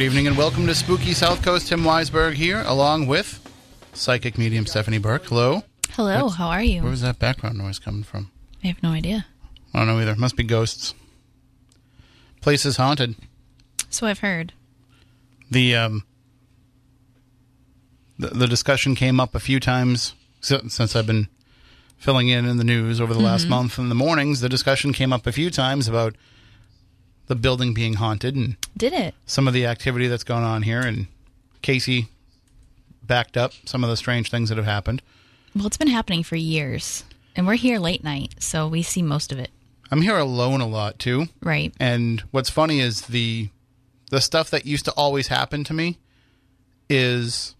Good evening and welcome to Spooky South Coast. Tim Weisberg here, along with psychic medium Stephanie Burke. Hello. Hello, What's- how are you? Where was that background noise coming from? I have no idea. I don't know either. Must be ghosts. Place is haunted. So I've heard. The um, the, the discussion came up a few times since I've been filling in in the news over the last month. In the mornings, the discussion came up a few times about the building being haunted and Did it? some of the activity that's going on here. And Casey backed up some of the strange things that have happened. Well, it's been happening for years. And we're here late night, so we see most of it. I'm here alone a lot too. Right. And what's funny is the the stuff that used to always happen to me is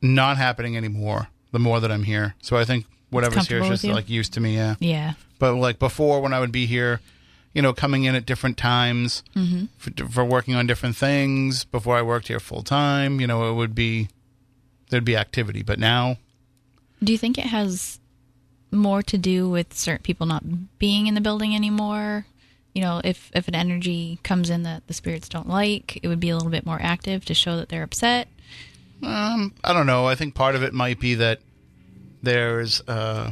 not happening anymore. The more that I'm here, so I think whatever's here is just like used to me. Yeah. Yeah. But like before, when I would be here, you know, coming in at different times for, for working on different things. Before I worked here full time, you know, it would be there'd be activity. But now, Do you think it has more to do with certain people not being in the building anymore? You know, if if an energy comes in that the spirits don't like, it would be a little bit more active to show that they're upset. Um, I don't know. I think part of it might be that there's uh,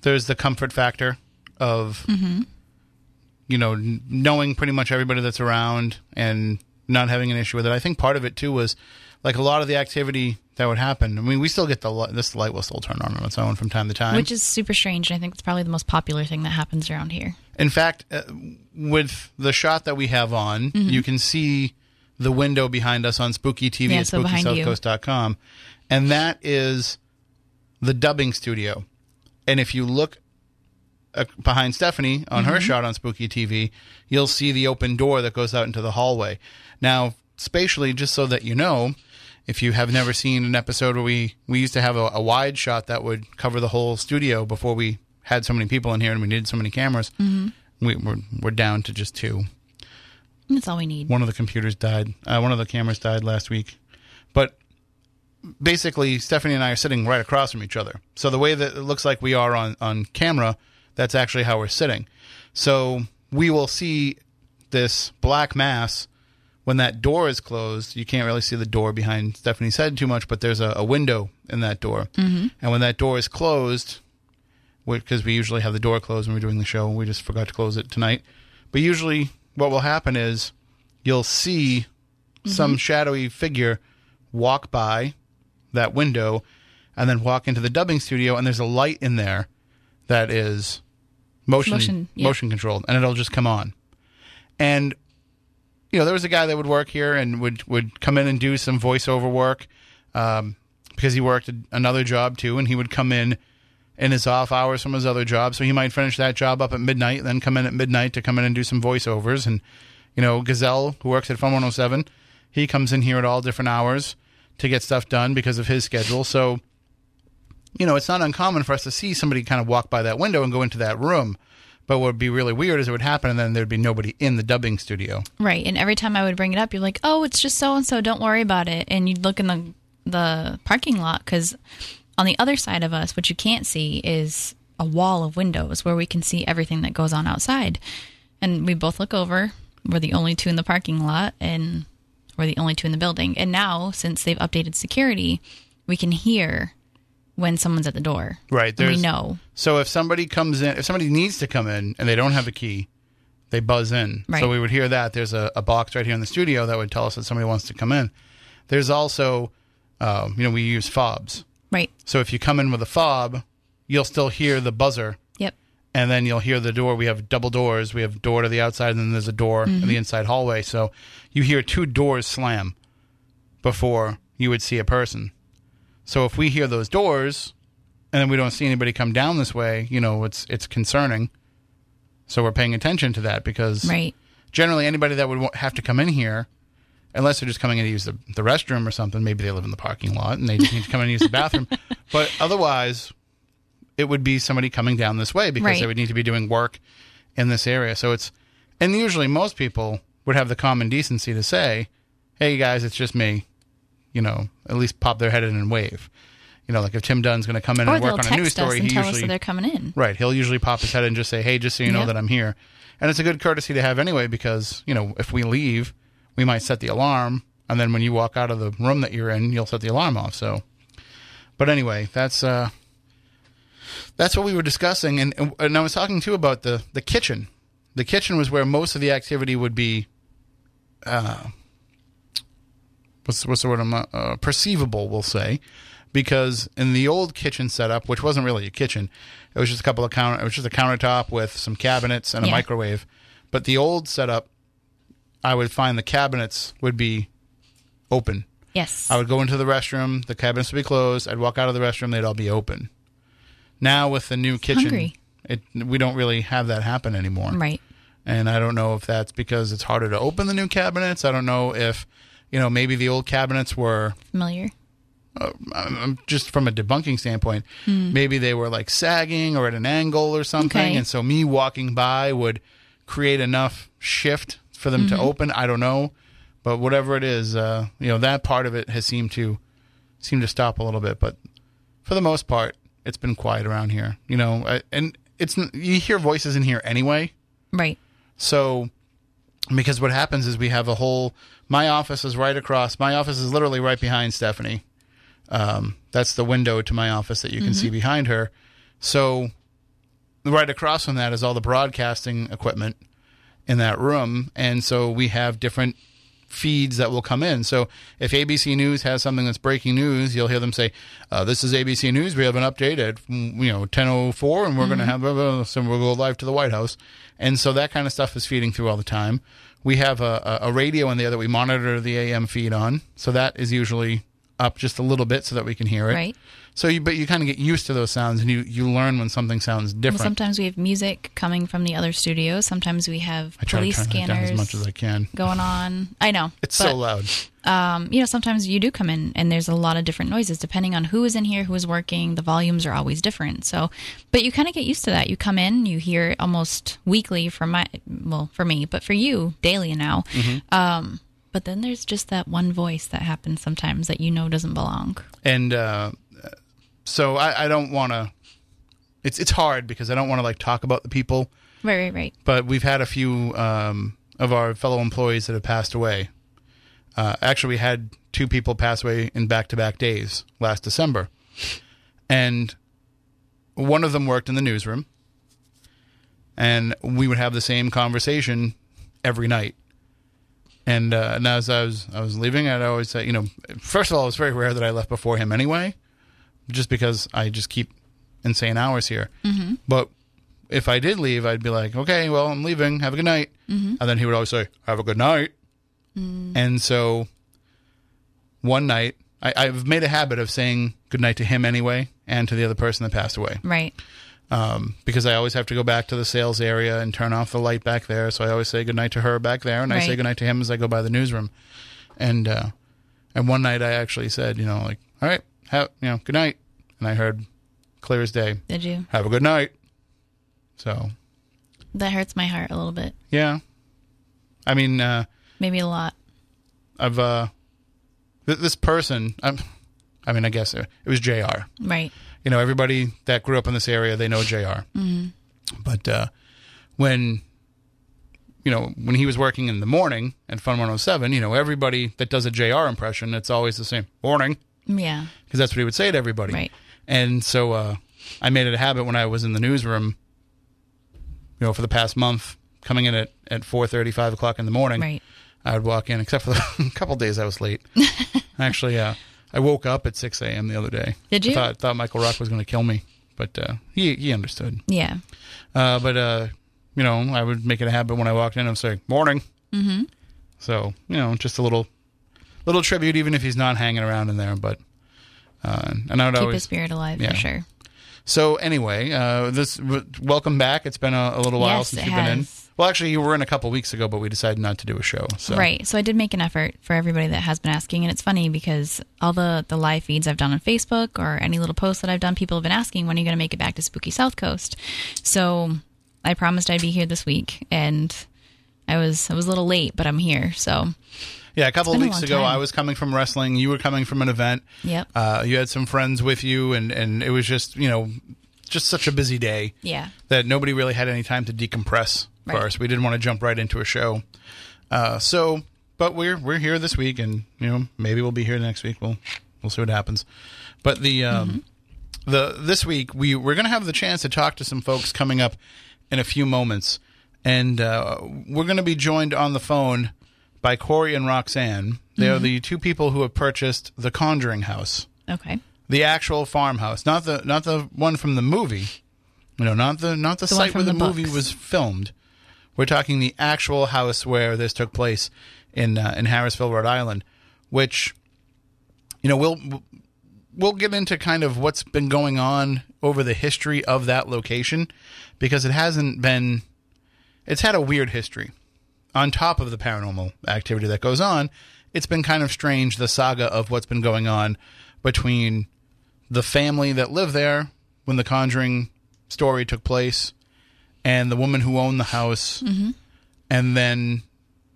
there's the comfort factor of you know n- knowing pretty much everybody that's around and not having an issue with it. I think part of it too was like a lot of the activity that would happen. I mean, we still get the li- this light will still turn on on its own from time to time. Which is super strange. and I think it's probably the most popular thing that happens around here. In fact, uh, with the shot that we have on, Mm-hmm. you can see the window behind us on Spooky TV Yeah, at so. SpookySouthCoast.com. And that is the dubbing studio. And if you look uh, behind Stephanie on Mm-hmm. her shot on Spooky TV, you'll see the open door that goes out into the hallway. Now, spatially, just so that you know, if you have never seen an episode where we, we used to have a, a wide shot that would cover the whole studio before we had so many people in here and we needed so many cameras, Mm-hmm. we, we're, we're down to just two. That's all we need. One of the computers died. Uh, one of the cameras died last week. But basically, Stephanie and I are sitting right across from each other. So the way that it looks like we are on, on camera, that's actually how we're sitting. So we will see this black mass when that door is closed. You can't really see the door behind Stephanie's head too much, but there's a, a window in that door. Mm-hmm. And when that door is closed, because we usually have the door closed when we're doing the show, and we just forgot to close it tonight. But usually, what will happen is you'll see some shadowy figure walk by that window and then walk into the dubbing studio, and there's a light in there that is motion Motion, motion, controlled, and it'll just come on. And you know, there was a guy that would work here and would would come in and do some voiceover work um, because he worked another job too, and he would come in in his off hours from his other job. So he might finish that job up at midnight, then come in at midnight to come in and do some voiceovers. And you know, Gazelle, who works at Fun 107, he comes in here at all different hours to get stuff done because of his schedule. So you know, it's not uncommon for us to see somebody kind of walk by that window and go into that room. But what would be really weird is it would happen and then there'd be nobody in the dubbing studio. Right. And every time I would bring it up, you're like, "Oh, it's just so and so. Don't worry about it." And you'd look in the the parking lot because on the other side of us, what you can't see is a wall of windows where we can see everything that goes on outside. And we both look over. We're the only two in the parking lot, and we're the only two in the building. And now, since they've updated security, we can hear when someone's at the door. Right. And we There's, know. So if somebody comes in, if somebody needs to come in and they don't have a key, they buzz in. Right. So we would hear that. There's a, a box right here in the studio that would tell us that somebody wants to come in. There's also, um, you know, we use fobs. Right. So if you come in with a fob, you'll still hear the buzzer Yep. and then you'll hear the door. We have double doors. We have door to the outside, and then there's a door in the inside hallway. So you hear two doors slam before you would see a person. So if we hear those doors, and then we don't see anybody come down this way, you know, it's it's concerning. So we're paying attention to that because Right. generally anybody that would have to come in here, unless they're just coming in to use the, the restroom or something, maybe they live in the parking lot and they just need to come in and use the bathroom. But otherwise, it would be somebody coming down this way because Right. they would need to be doing work in this area. So it's, and usually most people would have the common decency to say, hey guys, it's just me. You know, at least pop their head in and wave. You know, like if Tim Dunn's going to come in Or and work on a news story, and he tell us usually that they're coming in. Right. He'll usually pop his head and just say, "Hey, just so you know that I'm here." And it's a good courtesy to have anyway because, you know, if we leave, we might set the alarm and then when you walk out of the room that you're in, you'll set the alarm off. So But anyway, that's uh that's what we were discussing and and I was talking too about the the kitchen. The kitchen was where most of the activity would be uh what's what's the word I'm, uh, perceivable, we'll say, because in the old kitchen setup, which wasn't really a kitchen, it was just a couple of counter, it was just a countertop with some cabinets and a Yeah. microwave. But the old setup, I would find the cabinets would be open. Yes. I would go into the restroom, the cabinets would be closed. I'd walk out of the restroom, they'd all be open. Now with the new kitchen, Hungry. it we don't really have that happen anymore. right. And I don't know if that's because it's harder to open the new cabinets. I don't know if, you know, maybe the old cabinets were Familiar. um, just from a debunking standpoint, maybe they were like sagging or at an angle or something. Okay. And so me walking by would create enough shift for them to open. I don't know. But whatever it is, uh, you know, that part of it has seemed to seem to stop a little bit. But for the most part, it's been quiet around here. You know, and it's you hear voices in here anyway. Right. So, because what happens is we have a whole. My office is right across. My office is literally right behind Stephanie. Um, that's the window to my office that you can see behind her. So, right across from that is all the broadcasting equipment in that room, and so we have different feeds that will come in. So if ABC News has something that's breaking news, you'll hear them say, uh, "This is ABC News. We have an update at you know 10:04, and we're going to have blah, blah, we'll go live to the White House." And so that kind of stuff is feeding through all the time. We have a, a, a radio in there that we monitor the AM feed on, so that is usually up just a little bit so that we can hear it. Right. So you, but you kind of get used to those sounds, and you you learn when something sounds Well, different. sometimes we have music coming from the other studios. Sometimes we have I try to police turn that down scanners as much as I can. going on. I know. It's but, so loud. um, you know, sometimes you do come in and there's a lot of different noises depending on who is in here, who is working. The volumes are always different. So, but you kind of get used to that. You come in, you hear it almost weekly for my, well, for me, but for you, daily now. Mm-hmm. Um, but then there's just that one voice that happens sometimes that you know doesn't belong. and uh, so I, I don't want to. It's it's hard because I don't want to like talk about the people, Right, right, right. but we've had a few um, of our fellow employees that have passed away. Uh, actually, we had two people pass away in back to back days last December, and one of them worked in the newsroom, and we would have the same conversation every night. And, uh, and as I was I was leaving, I'd always say, you know, first of all, it's very rare that I left before him anyway, just because I just keep insane hours here. Mm-hmm. But if I did leave, I'd be like, okay, well, I'm leaving. Have a good night. And then he would always say, have a good night. And so one night, I, I've made a habit of saying good night to him anyway and to the other person that passed away Right. um, because I always have to go back to the sales area and turn off the light back there. So I always say goodnight to her back there, and I say Right. goodnight to him as I go by the newsroom. And uh, and one night I actually said, you know, like, all right, have you know, good night, and I heard clear as day, Did you? have a good night. So That hurts my heart a little bit. yeah, I mean, uh, Maybe a lot. I've uh, th- this person, I'm, I mean, I guess it, it was Jr. Right. you know, everybody that grew up in this area, they know junior But uh, when, you know, when he was working in the morning at Fun 107, you know, everybody that does a JR impression, it's always the same morning Yeah. because that's what he would say to everybody. Right. And so uh, I made it a habit when I was in the newsroom, you know, for the past month, coming in at, at 4.30, 5 o'clock in the morning. Right. I would walk in, except for the couple days I was late. Actually, uh, I woke up at 6 a.m. the other day. Did you? I thought, thought Michael Rock was going to kill me, but uh, he he understood. Yeah. Uh, but uh, you know, I would make it a habit when I walked in. I would say morning. Mm-hmm. So you know, just a little little tribute, even if he's not hanging around in there. But uh, and I would Keep always his spirit alive yeah. for sure. so anyway, uh, this w- welcome back. It's been a, a little while Yes, since you've been in. Well, actually, you were in a couple weeks ago, but we decided not to do a show. So Right. So I did make an effort for everybody that has been asking. And it's funny because all the, the live feeds I've done on Facebook or any little posts that I've done, people have been asking, when are you going to make it back to Spooky South Coast? So I promised I'd be here this week. And I was I was a little late, but I'm here. So Yeah, a couple of weeks ago, time. I was coming from wrestling. You were coming from an event. Yep. Uh, you had some friends with you, and, and it was just, you know, just such a busy day Yeah. that nobody really had any time to decompress for Right. us. We didn't want to jump right into a show. Uh, so, but we're we're here this week, and you know maybe we'll be here next week. We'll we'll see what happens. But the um, the this week we we're going to have the chance to talk to some folks coming up in a few moments, and uh, we're going to be joined on the phone by Corey and Roxanne. They are the two people who have purchased the Conjuring House Okay. the actual farmhouse, not the not the one from the movie. You know, not the not the, The site where the, the movie was filmed. We're talking the actual house where this took place in uh, in Harrisville, Rhode Island, which you know we'll we'll get into kind of what's been going on over the history of that location because it hasn't been it's had a weird history on top of the paranormal activity that goes on, it's been kind of strange the saga of what's been going on between the family that lived there when the Conjuring story took place and the woman who owned the house, and then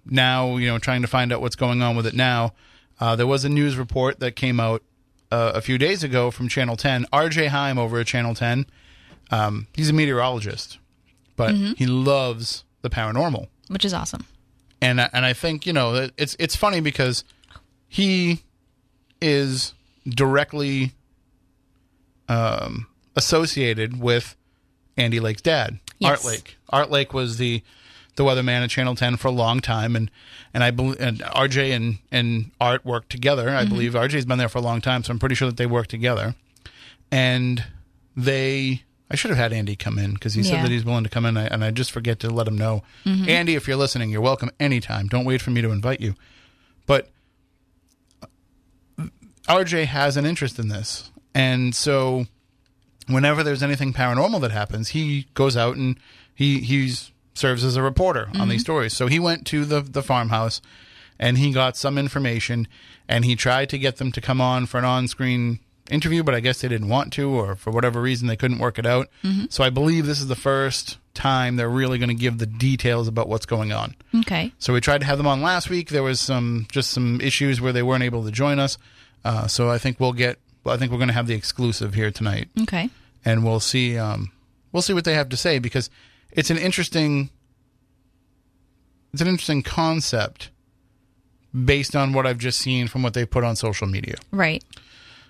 now you know trying to find out what's going on with it now. Uh, there was a news report that came out uh, a few days ago from Channel 10. R.J. Heim over at Channel 10. Um, he's a meteorologist, but he loves the paranormal Which is awesome. and I- and I think you know it's it's funny because he is directly um, associated with Andy Lake's dad, Yes. Art Lake. Art Lake was the the weatherman at Channel Ten for a long time, and and I believe and RJ and and Art worked together. I believe RJ's been there for a long time, so I'm pretty sure that they work together. And they, I should have had Andy come in because he said that he's willing to come in, and I just forget to let him know. Mm-hmm. Andy, if you're listening, you're welcome anytime. Don't wait for me to invite you. But uh, RJ has an interest in this, and so whenever there's anything paranormal that happens, he goes out and he he's serves as a reporter on these mm-hmm. stories. So he went to the the farmhouse and he got some information and he tried to get them to come on for an on-screen interview, but I guess they didn't want to or for whatever reason they couldn't work it out. So I believe this is the first time they're really going to give the details about what's going on. Okay. So we tried to have them on last week. There was some just some issues where they weren't able to join us. Uh, so I think we'll get. Well, I think we're going to have the exclusive here tonight, Okay. and we'll see. Um, we'll see what they have to say because it's an interesting. It's an interesting concept, based on what I've just seen from what they put on social media. Right.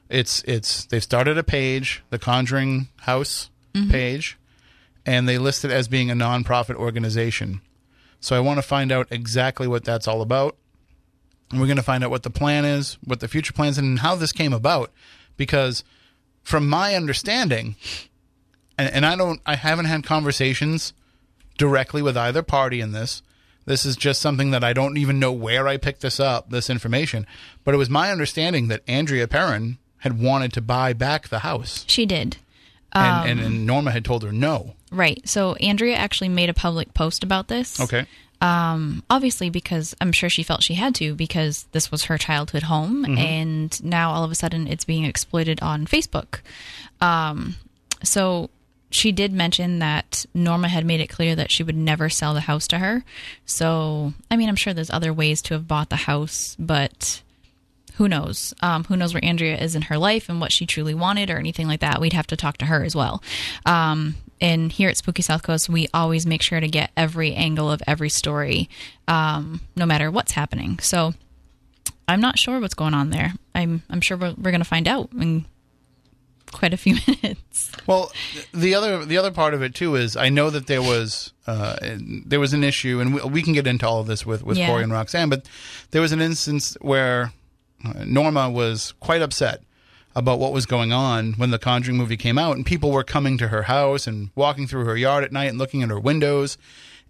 It's it's they've started a page, the Conjuring House mm-hmm. page, and they list it as being a nonprofit organization. So I want to find out exactly what that's all about. And we're going to find out what the plan is, what the future plans, and how this came about. Because from my understanding, and, and I don't, I haven't had conversations directly with either party in this. This is just something that I don't even know where I picked this up, this information. But it was my understanding that Andrea Perron had wanted to buy back the house, She did. and, and, and Norma had told her no. Right. So Andrea actually made a public post about this. Okay. Um, obviously, because I'm sure she felt she had to, because this was her childhood home, and now all of a sudden it's being exploited on Facebook. Um, so she did mention that Norma had made it clear that she would never sell the house to her. So, I mean, I'm sure there's other ways to have bought the house, but who knows? Um, who knows where Andrea is in her life and what she truly wanted or anything like that? We'd have to talk to her as well. Um, and here at Spooky South Coast, we always make sure to get every angle of every story, um, no matter what's happening. So I'm not sure what's going on there. I'm I'm sure we're, we're going to find out in quite a few minutes. Well, the other the other part of it too is I know that there was uh, there was an issue, and we, we can get into all of this with with Yeah. Corey and Roxanne, but there was an instance where Norma was quite upset about what was going on when the Conjuring movie came out, and people were coming to her house and walking through her yard at night and looking at her windows,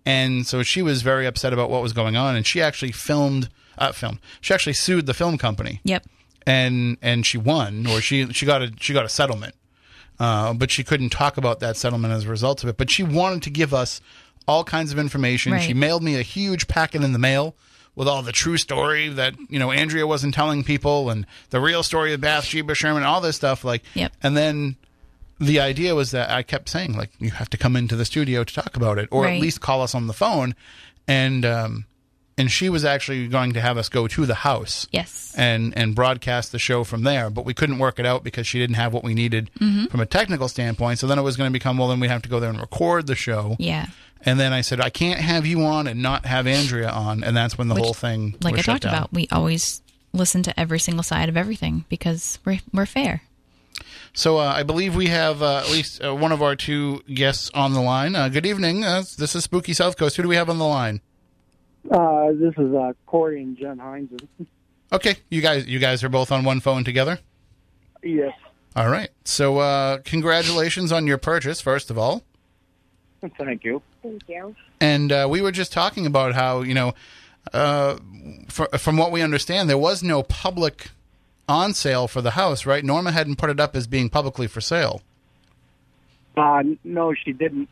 and so she was very upset about what was going on, and she actually filmed. Uh, film. She actually sued the film company Yep. and and she won or she she got a she got a settlement uh, but she couldn't talk about that settlement as a result of it but she wanted to give us all kinds of information Right. she mailed me a huge packet in the mail with all the true story that you know andrea wasn't telling people and the real story of bathsheba sherman all this stuff like Yep. and then the idea was that i kept saying like you have to come into the studio to talk about it or at least call us on the phone and um and she was actually going to have us go to the house Yes. and and broadcast the show from there. But we couldn't work it out because she didn't have what we needed from a technical standpoint. So then it was going to become well, then we have to go there and record the show. yeah. And then I said I can't have you on and not have Andrea on, and that's when the Which, whole thing Like was I shut talked down. about, we always listen to every single side of everything because we're we're fair. So uh, I believe we have uh, at least uh, one of our two guests on the line. Uh, good evening. Uh, this is Spooky South Coast. Who do we have on the line? Uh, this is uh, Corey and Jen Hines. Okay, you guys, you guys are both on one phone together. Yes. All right. So uh, congratulations on your purchase, first of all. Thank you. Thank you. And uh, we were just talking about how you know, uh, fr- from what we understand, there was no public on sale for the house, right? Norma hadn't put it up as being publicly for sale. Uh, no, she didn't.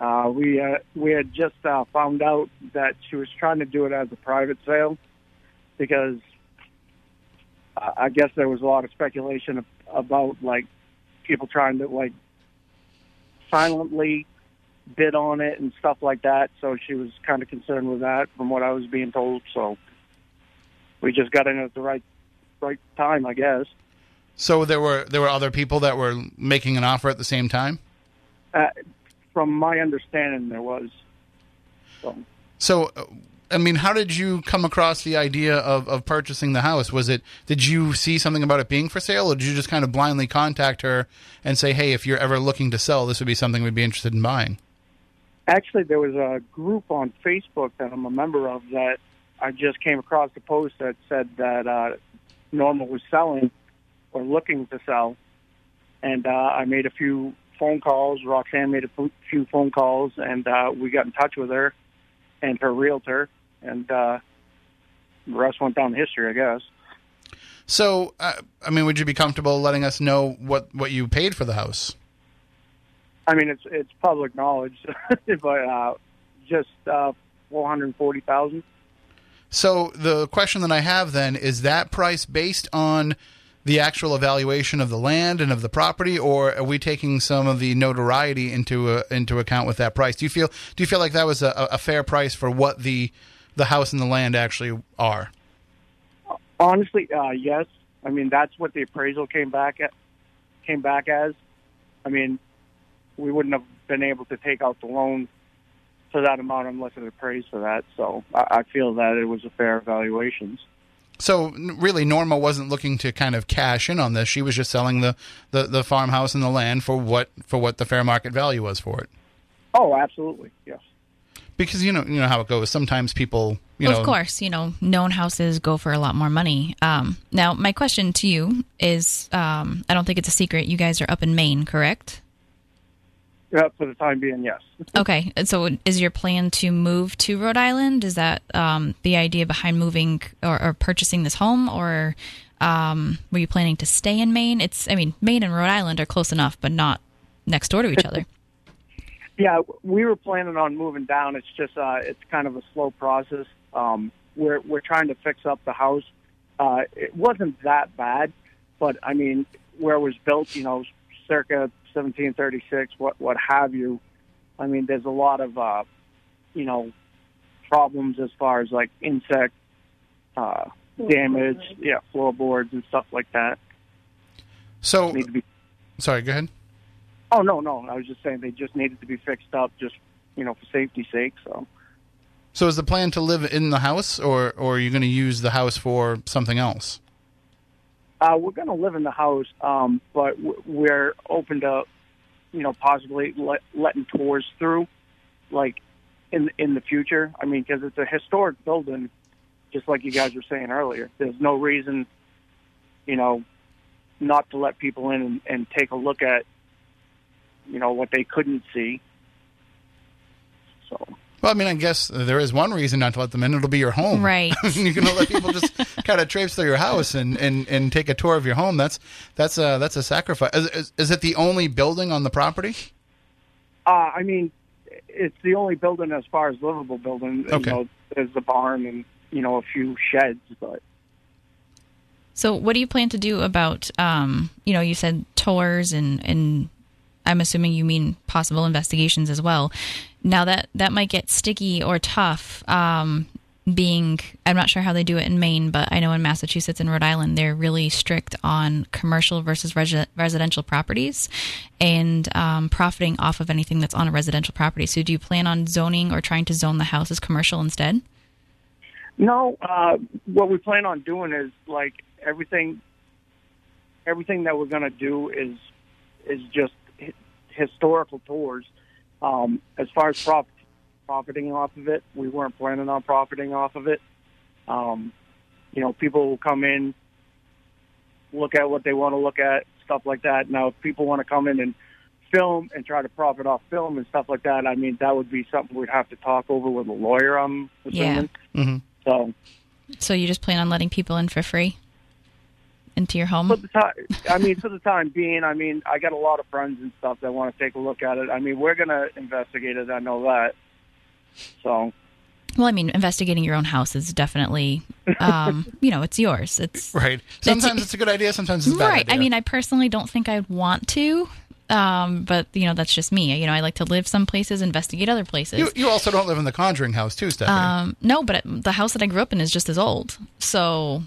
Uh, we uh, we had just uh, found out that she was trying to do it as a private sale because uh, I guess there was a lot of speculation about like people trying to like silently bid on it and stuff like that. So she was kind of concerned with that, from what I was being told. So we just got in at the right right time, I guess. So there were there were other people that were making an offer at the same time. Uh, from my understanding, there was. So, So, uh, I mean, how did you come across the idea of, of purchasing the house? Was it did you see something about it being for sale, or did you just kind of blindly contact her and say, "Hey, if you're ever looking to sell, this would be something we'd be interested in buying"? Actually, there was a group on Facebook that I'm a member of that I just came across a post that said that uh, Norma was selling or looking to sell, and uh, I made a few phone calls. Roxanne made a few phone calls, and uh, we got in touch with her and her realtor, and uh, the rest went down history, I guess. So, uh, I mean, would you be comfortable letting us know what what you paid for the house? I mean, it's it's public knowledge, but uh, just uh, four hundred forty thousand. So the question that I have then is that price based on the actual evaluation of the land and of the property, or are we taking some of the notoriety into uh, into account with that price? Do you feel do you feel like that was a, a fair price for what the the house and the land actually are? Honestly, uh, yes. I mean, that's what the appraisal came back at, came back as. I mean, we wouldn't have been able to take out the loan for that amount unless it appraised for that. So I, I feel that it was a fair evaluation. So really, Norma wasn't looking to kind of cash in on this. She was just selling the, the, the farmhouse and the land for what for what the fair market value was for it. Oh, absolutely, yes. Because you know you know how it goes. Sometimes people you Well, know of course, you know, known houses go for a lot more money. Um, now, my question to you is um, I don't think it's a secret. You guys are up in Maine, correct? Yeah, for the time being, yes. Okay. So, is your plan to move to Rhode Island? Is that um, the idea behind moving or, or purchasing this home? Or um, were you planning to stay in Maine? It's, I mean, Maine and Rhode Island are close enough, but not next door to each other. Yeah, we were planning on moving down. It's just uh, it's kind of a slow process. Um, we're we're trying to fix up the house. Uh, it wasn't that bad, but I mean, where it was built, you know, circa 1736, what what have you. I mean, there's a lot of uh, you know problems as far as like insect uh, damage, yeah, floorboards and stuff like that So need to be. sorry, go ahead. Oh no, no, I was just saying they just needed to be fixed up, just you know, for safety's sake. So. So is the plan to live in the house, or or are you going to use the house for something else? Uh, we're going to live in the house, um, but we're open to, you know, possibly let, letting tours through, like in in the future. I mean, because it's a historic building, just like you guys were saying earlier. There's no reason, you know, not to let people in and, and take a look at, you know, what they couldn't see. So. Well, I mean, I guess there is one reason not to let them in. It'll be your home, Right. You're going to let people just kind of traipse through your house and, and, and take a tour of your home. That's that's a that's a sacrifice. Is, is, is it the only building on the property? Uh, I mean, it's the only building as far as livable building. Okay. You know, there's the barn and you know a few sheds, but So, what do you plan to do about, um, you know, you said tours and, and I'm assuming you mean possible investigations as well. Now that that might get sticky or tough. Um, being i'm not sure how they do it in maine but i know in massachusetts and rhode island they're really strict on commercial versus resi- residential properties and um, profiting off of anything that's on a residential property so do you plan on zoning or trying to zone the house as commercial instead No, uh, what we plan on doing is like everything. Everything that we're going to do is is just historical tours. Um, as far as prop, profiting off of it, we weren't planning on profiting off of it. Um, you know, people will come in, look at what they want to look at, stuff like that. Now, if people want to come in and film and try to profit off film and stuff like that, I mean, that would be something we'd have to talk over with a lawyer. I'm assuming. hmm So. so you just plan on letting people in for free into your home For the time, I mean, for the time being, I mean, I got a lot of friends and stuff that want to take a look at it. I mean, we're gonna investigate it. I know that. So, well i mean investigating your own house is definitely um, you know it's yours it's Right. Sometimes it's a good idea. Sometimes it's a bad right idea. i mean i personally don't think i'd want to um, but you know that's just me you know i like to live some places investigate other places you, you also don't live in the Conjuring house too, Stephanie. um, no but it, the house that i grew up in is just as old so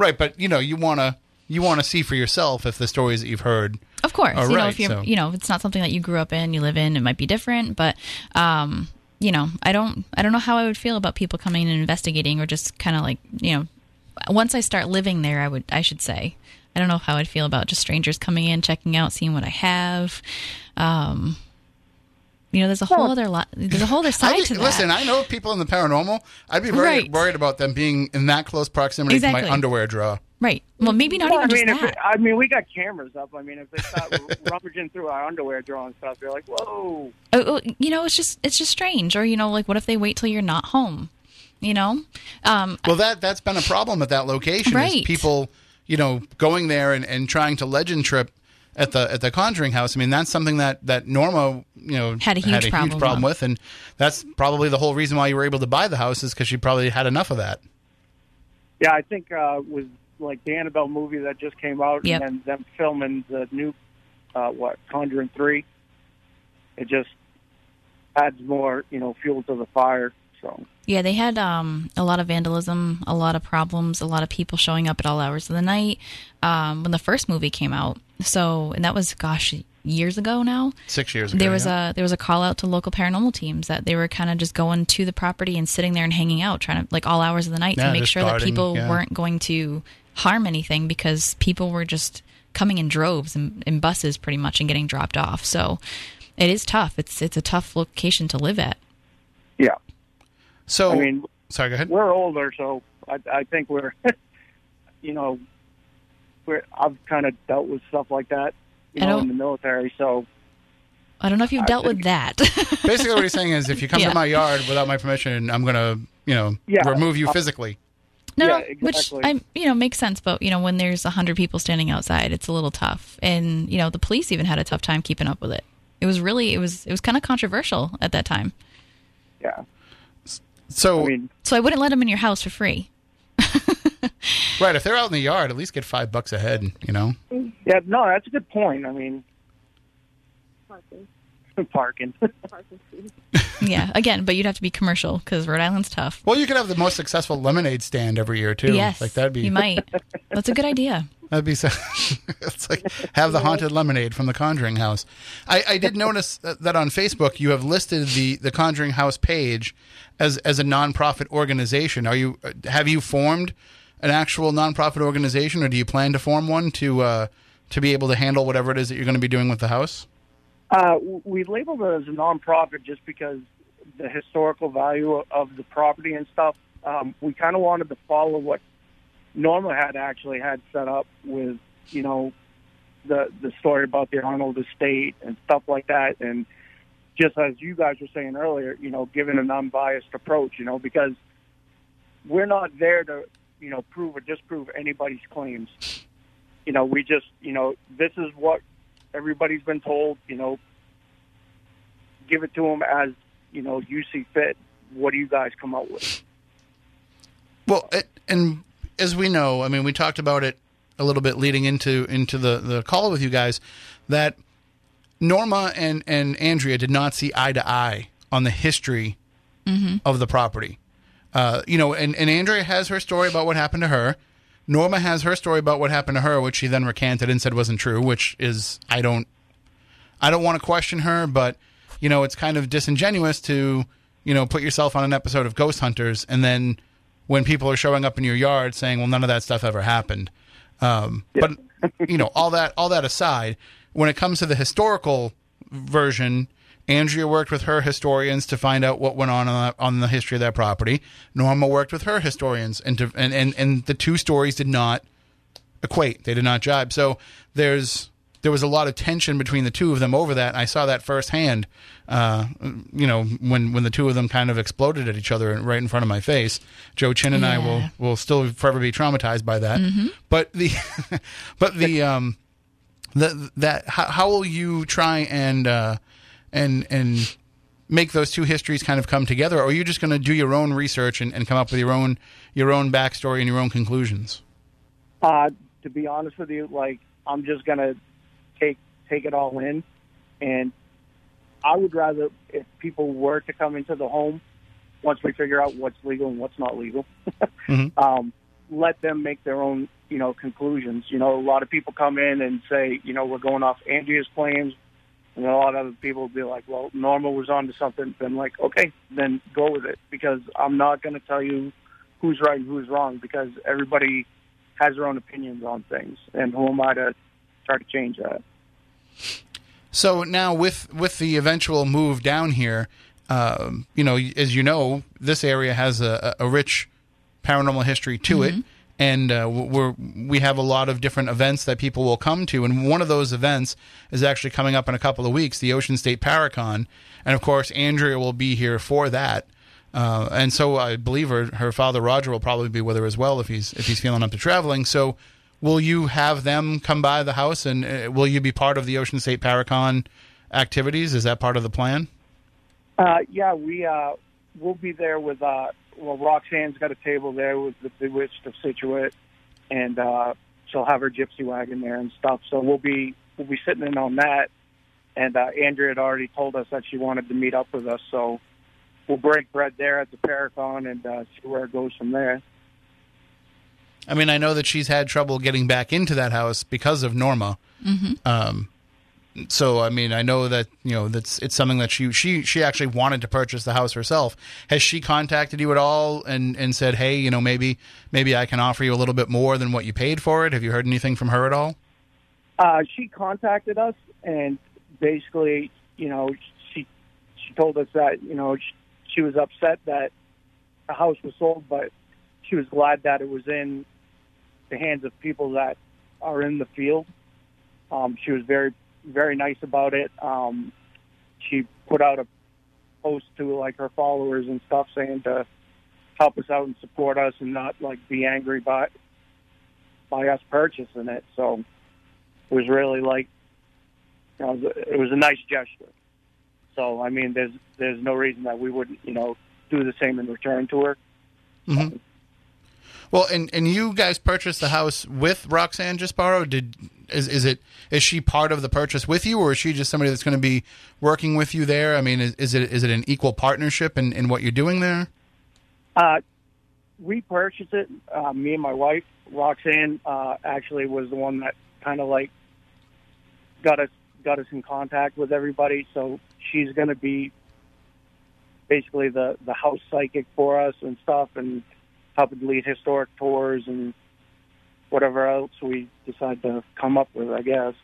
right, but you know you want to you want to see for yourself if the stories that you've heard. Of course, you know right, if you're, so- you know, if it's not something that you grew up in, you live in, it might be different. But, um, you know, I don't, I don't know how I would feel about people coming in and investigating, or just kind of like, you know, once I start living there, I would, I should say, I don't know how I'd feel about just strangers coming in, checking out, seeing what I have. Um, you know, there's a whole other lot. There's a whole other side I, to that. listen, I know people in the paranormal. I'd be very Right. worried about them being in that close proximity to my underwear drawer. right? Well, maybe not Well, even I mean, just if that. it, I mean, we got cameras up. I mean, if they start rummaging through our underwear drawer and stuff, you're like, whoa. Oh, oh, you know, it's just, it's just strange. Or you know, like, what if they wait till you're not home? You know, um, Well, that that's been a problem at that location. Is Right. people, you know, going there and, and trying to legend trip at the at the Conjuring house. I mean, that's something that that Norma, you know, Had a huge problem with. with, and that's probably the whole reason why you were able to buy the house is because she probably had enough of that. Yeah, I think uh, it was like the Annabelle movie that just came out, Yep. and then them filming the new, uh, what, Conjuring 3. It just adds more, you know, fuel to the fire. So, Yeah, they had um, a lot of vandalism, a lot of problems, a lot of people showing up at all hours of the night um, when the first movie came out. So, and that was gosh, years ago now. Six years ago, There was yeah. a there was a call out to local paranormal teams that they were kind of just going to the property and sitting there and hanging out, trying to like all hours of the night Yeah, to make just sure that people yeah. weren't going to harm anything because people were just coming in droves and in buses pretty much and getting dropped off. So, it is tough. It's it's a tough location to live at. yeah. So, I mean, sorry, go ahead. we're older, so I, I think we're, you know, we're, I've kind of dealt with stuff like that, you I know, in the military. So, I don't know if you've I dealt with that. Basically, what he's saying is, if you come Yeah. to my yard without my permission, I'm gonna, you know, Yeah. remove you uh, physically. No, Yeah, no, which. I you know makes sense, but you know when there's a hundred people standing outside, it's a little tough, and you know the police even had a tough time keeping up with it. It was really it was it was kind of controversial at that time, yeah. So, I mean, so I wouldn't let them in your house for free. right, if they're out in the yard, at least get five bucks a head. You know, yeah, no, that's a good point. I mean, parking. yeah, again, but you'd have to be commercial because Rhode Island's tough. well, you could have the most successful lemonade stand every year too. yes, like that'd be you might. That's a good idea. That'd be so. it's like have the haunted lemonade from the Conjuring House. I, I did notice that that on Facebook you have listed the the Conjuring House page as as a nonprofit organization. Are you have you formed an actual nonprofit organization, or do you plan to form one to uh, to be able to handle whatever it is that you're going to be doing with the house? Uh, we labeled it as a nonprofit just because the historical value of the property and stuff. Um, we kind of wanted to follow what Norma had actually had set up with, you know, the the story about the Arnold estate and stuff like that. And just as you guys were saying earlier, you know, giving an unbiased approach, you know, because we're not there to, you know, prove or disprove anybody's claims. You know, we just, you know, this is what everybody's been told, you know, give it to them as, you know, you see fit. What do you guys come up with? Well, it, and as we know, I mean, we talked about it a little bit leading into into the the call with you guys that Norma and and Andrea did not see eye to eye on the history of the property. uh, you know, and, and Andrea has her story about what happened to her. Norma has her story about what happened to her, which she then recanted and said wasn't true, which is I don't I don't want to question her, but you know, it's kind of disingenuous to, you know, put yourself on an episode of Ghost Hunters and then when people are showing up in your yard saying, "Well, none of that stuff ever happened." Um, But you know, all that all that aside, when it comes to the historical version, Andrea worked with her historians to find out what went on on, that, on the history of that property. Norma worked with her historians, and, to, and and and the two stories did not equate. They did not jibe. So there's there was a lot of tension between the two of them over that. I saw that firsthand. Uh, you know, when when the two of them kind of exploded at each other right in front of my face. Joe Chin and I will will still forever be traumatized by that. But the but the um the that how, how will you try and uh and and make those two histories kind of come together or are you just going to do your own research and, and come up with your own your own backstory and your own conclusions Uh, to be honest with you, like I'm just gonna take take it all in, and I would rather if people were to come into the home once we figure out what's legal and what's not legal, Mhm. um, let them make their own you know conclusions. You know, a lot of people come in and say, you know, we're going off Andrea's claims. And a lot of other people will be like, well, Norma was onto something. Then, like, okay, then go with it because I'm not going to tell you who's right and who's wrong because everybody has their own opinions on things, and who am I to try to change that? So now with with the eventual move down here, um, you know, as you know, this area has a, a rich paranormal history to it, and uh, we're we have a lot of different events that people will come to, and one of those events is actually coming up in a couple of weeks, the Ocean State Paracon, and of course Andrea will be here for that. Uh, and so I believe her, her father Roger will probably be with her as well if he's if he's feeling up to traveling. So will you have them come by the house and uh, will you be part of the Ocean State Paracon activities? Is that part of the plan? Uh, yeah, we uh, we'll be there with uh, well, Roxanne's got a table there with the Bewitched of Scituate, and uh, she'll have her gypsy wagon there and stuff. So we'll be we'll be sitting in on that. And uh, Andrea had already told us that she wanted to meet up with us, so we'll break bread there at the Paracon and uh, see where it goes from there. I mean, I know that she's had trouble getting back into that house because of Norma. Um, so, I mean, I know that you know that's it's something that she she she actually wanted to purchase the house herself. Has she contacted you at all and and said, hey, you know, maybe maybe I can offer you a little bit more than what you paid for it? Have you heard anything from her at all? Uh, she contacted us and basically, you know, she she told us that you know she, she was upset that the house was sold, but she was glad that it was in the hands of people that are in the field. Um, she was very very nice about it. Um, she put out a post to like her followers and stuff saying to help us out and support us and not like be angry by by us purchasing it. So it was really like you know, it was a nice gesture. So I mean, there's there's no reason that we wouldn't you know do the same in return to her. Well, and and you guys purchased the house with Roxanne Jasparo. Did is is it is she part of the purchase with you, or is she just somebody that's going to be working with you there? I mean, is, is it is it an equal partnership in, in what you're doing there? Uh, we purchased it. Uh, me and my wife, Roxanne, uh, actually was the one that kind of like got us got us in contact with everybody. So she's going to be basically the the house psychic for us and stuff, and helping lead historic tours and whatever else we decide to come up with. I guess.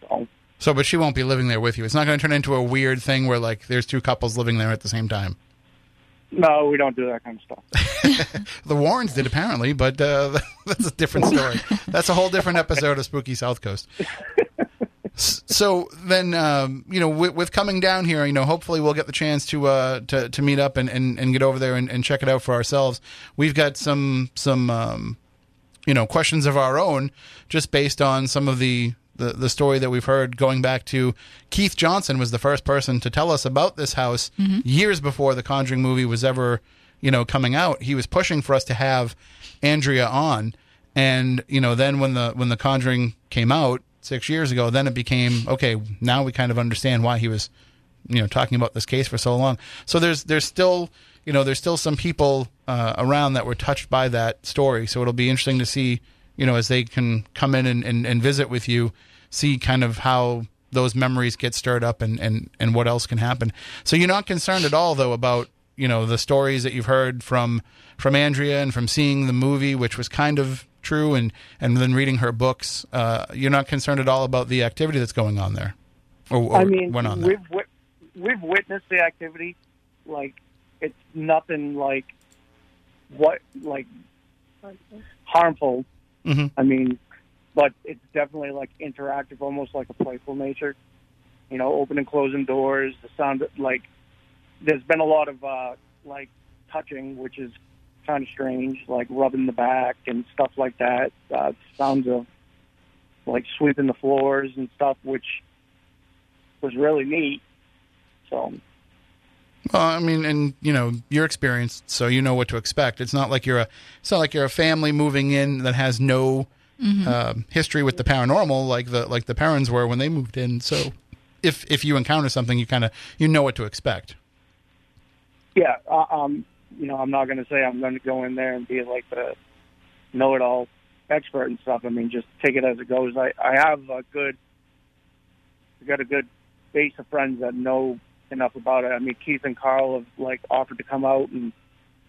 So So, but she won't be living there with you. It's not going to turn into a weird thing where like there's two couples living there at the same time. no, we don't do that kind of stuff. The Warrens did apparently, but uh, that's a different story. that's a whole different episode of Spooky South Coast. So then, um, you know, with, with coming down here, you know, hopefully we'll get the chance to uh, to, to meet up and, and, and get over there and, and check it out for ourselves. We've got some some um, you know questions of our own, just based on some of the, the the story that we've heard going back to Keith Johnson was the first person to tell us about this house years before the Conjuring movie was ever you know coming out. He was pushing for us to have Andrea on, and you know then when the when the Conjuring came out six years ago, then it became okay. Now we kind of understand why he was you know talking about this case for so long. So there's there's still you know, there's still some people uh, around that were touched by that story. So it'll be interesting to see, you know, as they can come in and, and, and visit with you, see kind of how those memories get stirred up and, and, and what else can happen. So you're not concerned at all, though, about, you know, the stories that you've heard from from Andrea and from seeing the movie, which was kind of true, and, and then reading her books. Uh, you're not concerned at all about the activity that's going on there? Or, or I mean, went on there? we've we've witnessed the activity. Like it's nothing like what like harmful. Mhm. I mean, but it's definitely like interactive, almost like a playful nature. You know, opening, closing doors. The sound like there's been a lot of uh, like touching, which is kind of strange, like rubbing the back and stuff like that. Uh, sounds of like sweeping the floors and stuff, which was really neat. So Well, I mean, and you know, you're experienced, so you know what to expect. It's not like you're a, it's not like you're a family moving in that has no um, history with the paranormal, like the like the parents were when they moved in. So, if if you encounter something, you kind of you know what to expect. yeah, uh, um, you know, I'm not going to say I'm going to go in there and be like the know-it-all expert and stuff. I mean, just take it as it goes. I I have a good, I got a good base of friends that know enough about it. I mean, Keith and Carl have like offered to come out and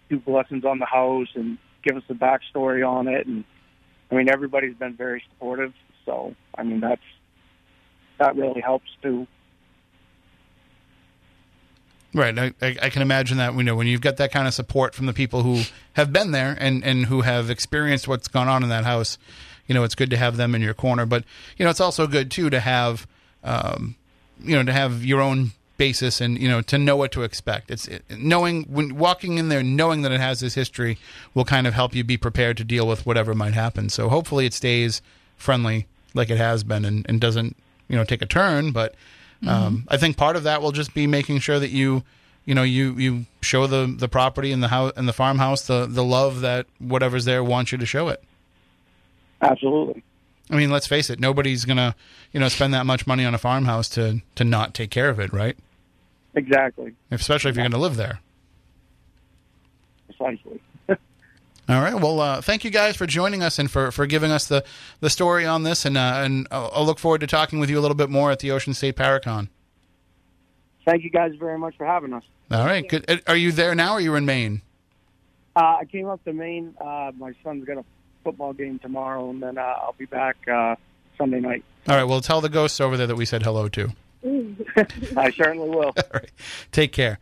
do lessons on the house and give us the backstory on it, and I mean, everybody's been very supportive. So, I mean, that's that really helps too. Right. I, I can imagine that. You know, when you've got that kind of support from the people who have been there and, and who have experienced what's gone on in that house, you know, it's good to have them in your corner. But you know, it's also good too to have, um, you know, to have your own basis and you know to know what to expect. It's it, knowing when walking in there, knowing that it has this history will kind of help you be prepared to deal with whatever might happen. So hopefully, it stays friendly like it has been and, and doesn't you know take a turn, but. Um, I think part of that will just be making sure that you, you know, you you show the the property and the house and the farmhouse the the love that whatever's there wants you to show it. Absolutely. I mean, let's face it, nobody's gonna, you know, spend that much money on a farmhouse to to not take care of it, right? Exactly. Especially if you're going to live there. Precisely. All right. Well, uh, thank you guys for joining us and for, for giving us the, the story on this, and uh, and I'll, I'll look forward to talking with you a little bit more at the Ocean State Paracon. Thank you guys very much for having us. All right. Good. Uh, Are you there now? or Are you in Maine? Uh, I came up to Maine. Uh, my son's got a football game tomorrow, and then uh, I'll be back uh, Sunday night. All right. Well, tell the ghosts over there that we said hello to. I certainly will. All right. Take care.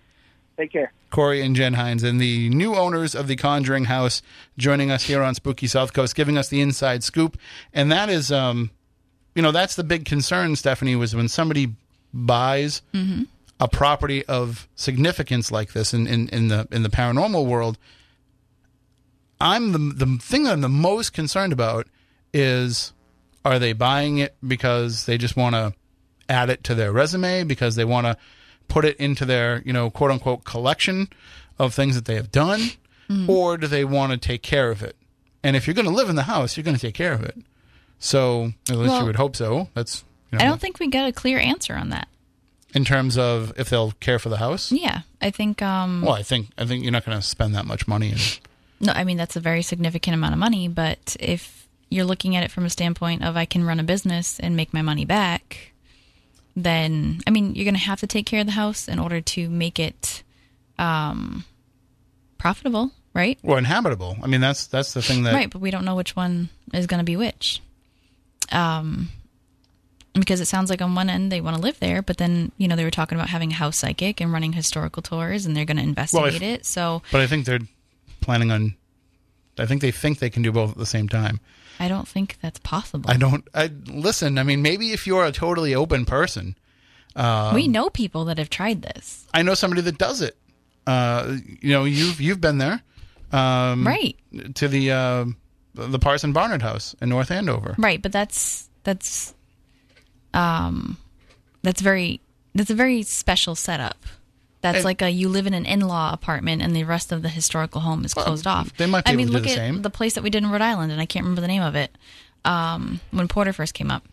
Take care. Corey and Jen Hines, and the new owners of the Conjuring House, joining us here on Spooky South Coast, giving us the inside scoop. And that is, um, you know, that's the big concern, Stephanie, was when somebody buys a property of significance like this in, in, in the in the paranormal world. I'm the the thing that I'm the most concerned about is are they buying it because they just want to add it to their resume because they want to put it into their you know quote unquote collection of things that they have done or do they want to take care of it and if you're going to live in the house you're going to take care of it so at least Well, you would hope so that's you know, I don't think we got a clear answer on that. in terms of if they'll care for the house Yeah, I think. Um, well i think i think you're not going to spend that much money and No, I mean that's a very significant amount of money. But if you're looking at it from a standpoint of I can run a business and make my money back, then I mean you're going to have to take care of the house in order to make it um, profitable, right? Well, inhabitable i mean that's that's the thing that Right, but we don't know which one is going to be which. Um, because it sounds like on one end they want to live there, but then you know they were talking about having a house psychic and running historical tours, and they're going to investigate it. So but i think they're planning on i think they think they can do both at the same time I don't think that's possible. i don't i listen i mean maybe if you're a totally open person we know people that have tried this, I know somebody that does it. Uh, you know, you've you've been there, um, right? To the uh, the Parson Barnard House in North Andover. Right, but that's that's um that's very that's a very special setup. That's And- like a you live in an in-law apartment and the rest of the historical home is closed off. they might be I able mean, to do look the at same. the place that we did in Rhode Island, and I can't remember the name of it. Um, when Porter first came up,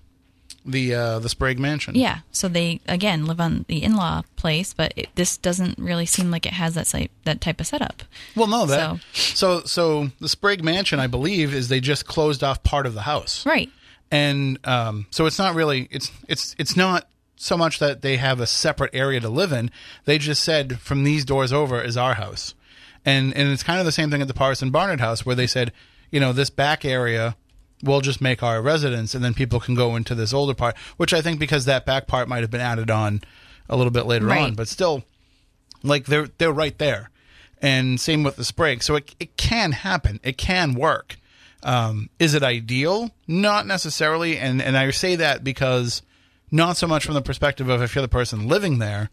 the uh, the Sprague Mansion. Yeah. So they again live on the in-law place, but it, this doesn't really seem like it has that site, that type of setup. Well, no, that so so the Sprague Mansion, I believe, is they just closed off part of the house, Right. and um, so it's not really it's it's it's not so much that they have a separate area to live in. They just said from these doors over is our house, and and it's kind of the same thing at the Parson Barnard house where they said, you know, this back area we'll just make our residence, and then people can go into this older part. Which I think because that back part might have been added on a little bit later Right. on, but still, like they're they're right there. And same with the Sprague. So it it can happen. It can work. Um, is it ideal? Not necessarily. And and I say that because not so much from the perspective of if you're the person living there,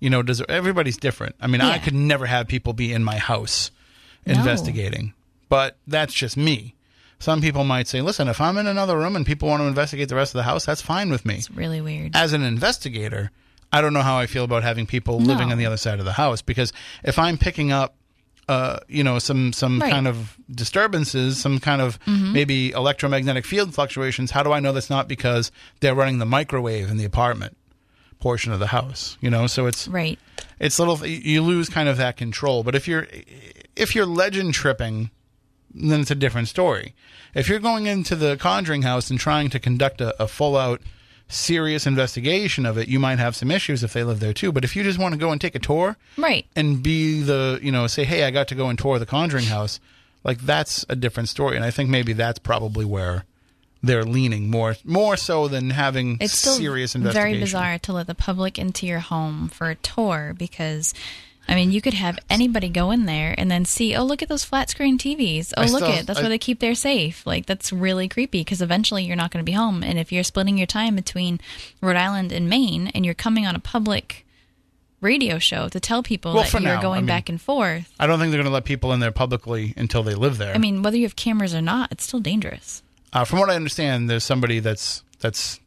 you know, does everybody's different. I mean, I could never have people be in my house No. investigating, but that's just me. Some people might say, listen, if I'm in another room and people want to investigate the rest of the house, that's fine with me It's really weird. as an investigator, I don't know how I feel about having people living No. on the other side of the house because if I'm picking up, uh, you know, some some Right. Mm-hmm. kind of disturbances, some kind of maybe electromagnetic field fluctuations, how do I know that's not because they're running the microwave in the apartment portion of the house? You know, so it's right. it's little you lose kind of that control. But if you're if you're legend tripping, then it's a different story. If you're going into the Conjuring house and trying to conduct a, a full out serious investigation of it, you might have some issues if they live there too. But if you just want to go and take a tour Right. and be the you know say, hey, I got to go and tour the Conjuring house, like that's a different story. And I think maybe that's probably where they're leaning more more so than having It's still serious investigation. very bizarre to let the public into your home for a tour because I mean, you could have anybody go in there and then see, oh, look at those flat screen TVs. Oh, I look still- at that's I- where they keep their safe. Like that's really creepy because eventually you're not going to be home, and if you're splitting your time between Rhode Island and Maine, and you're coming on a public radio show to tell people Well, that you're now, going I mean- back and forth. I don't think they're going to let people in there publicly until they live there. I mean, whether you have cameras or not, it's still dangerous. Uh, from what I understand, there's somebody that's that's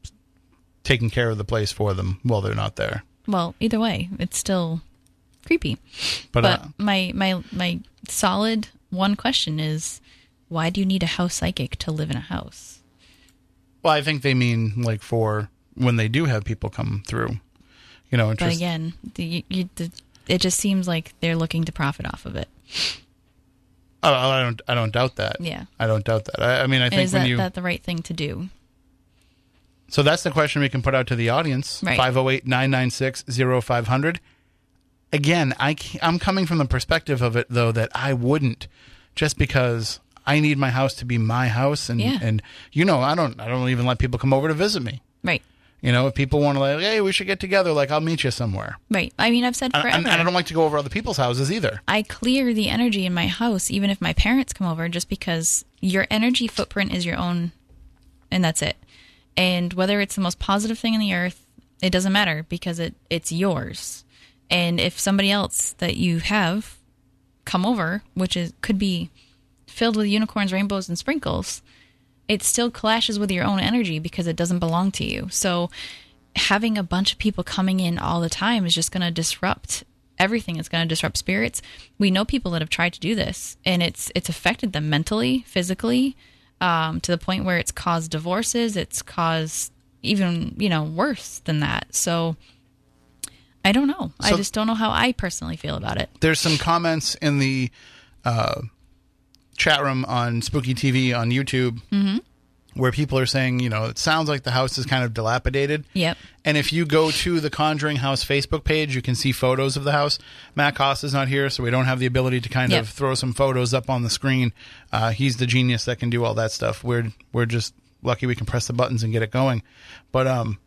taking care of the place for them while they're not there. Well, either way, it's still creepy. But, But uh, my my my solid one question is, why do you need a house psychic to live in a house? well, I think they mean like for when they do have people come through. You know, But again, the, you, the, it just seems like they're looking to profit off of it. oh, I don't, I don't doubt that. Yeah. I don't doubt that. I, I mean, I And think is when that, you that the right thing to do? So that's the question we can put out to the audience. Right. 508 996 0500. Again, I I'm coming from the perspective of it, though, that I wouldn't just because I need my house to be my house. And, Yeah. and you know, I don't, I don't even let people come over to visit me. Right. You know, if people want to, like, hey, we should get together, like, I'll meet you somewhere. Right. I mean, I've said forever. and, and I don't like to go over other people's houses either. I clear the energy in my house, even if my parents come over, just because your energy footprint is your own, and that's it. And whether it's the most positive thing in the earth, it doesn't matter because it it's yours. And if somebody else that you have come over, which is could be filled with unicorns, rainbows, and sprinkles, it still clashes with your own energy because it doesn't belong to you. So having a bunch of people coming in all the time is just going to disrupt everything. It's going to disrupt spirits. We know people that have tried to do this, and it's it's affected them mentally, physically, um, to the point where it's caused divorces. It's caused even you know worse than that. So I don't know. I just don't know how I personally feel about it. There's some comments in the uh, chat room on Spooky TV on YouTube where people are saying, you know, it sounds like the house is kind of dilapidated. Yep. And if you go to the Conjuring House Facebook page, you can see photos of the house. Matt Cost is not here, so we don't have the ability to kind Yep. of throw some photos up on the screen. Uh, he's the genius that can do all that stuff. We're we're just lucky we can press the buttons and get it going. But um,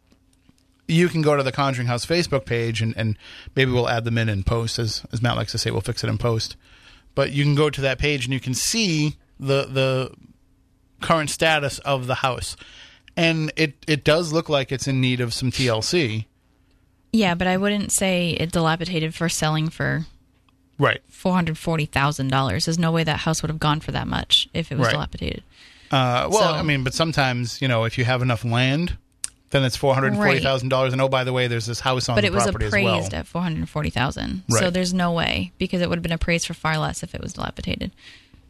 you can go to the Conjuring House Facebook page, and, and maybe we'll add them in in post, as as Matt likes to say, we'll fix it in post. But you can go to that page and you can see the the current status of the house. And it, it does look like it's in need of some TLC. Yeah, but I wouldn't say it dilapidated for selling for Right. four hundred forty thousand dollars. There's no way that house would have gone for that much if it was Right. dilapidated. Uh, well, So- I mean, but sometimes, you know, if you have enough land, then it's $440,000. And oh, by the way, there's this house on the other side. But it was property appraised as at four hundred forty thousand. So there's no way because it would have been appraised for far less if it was dilapidated.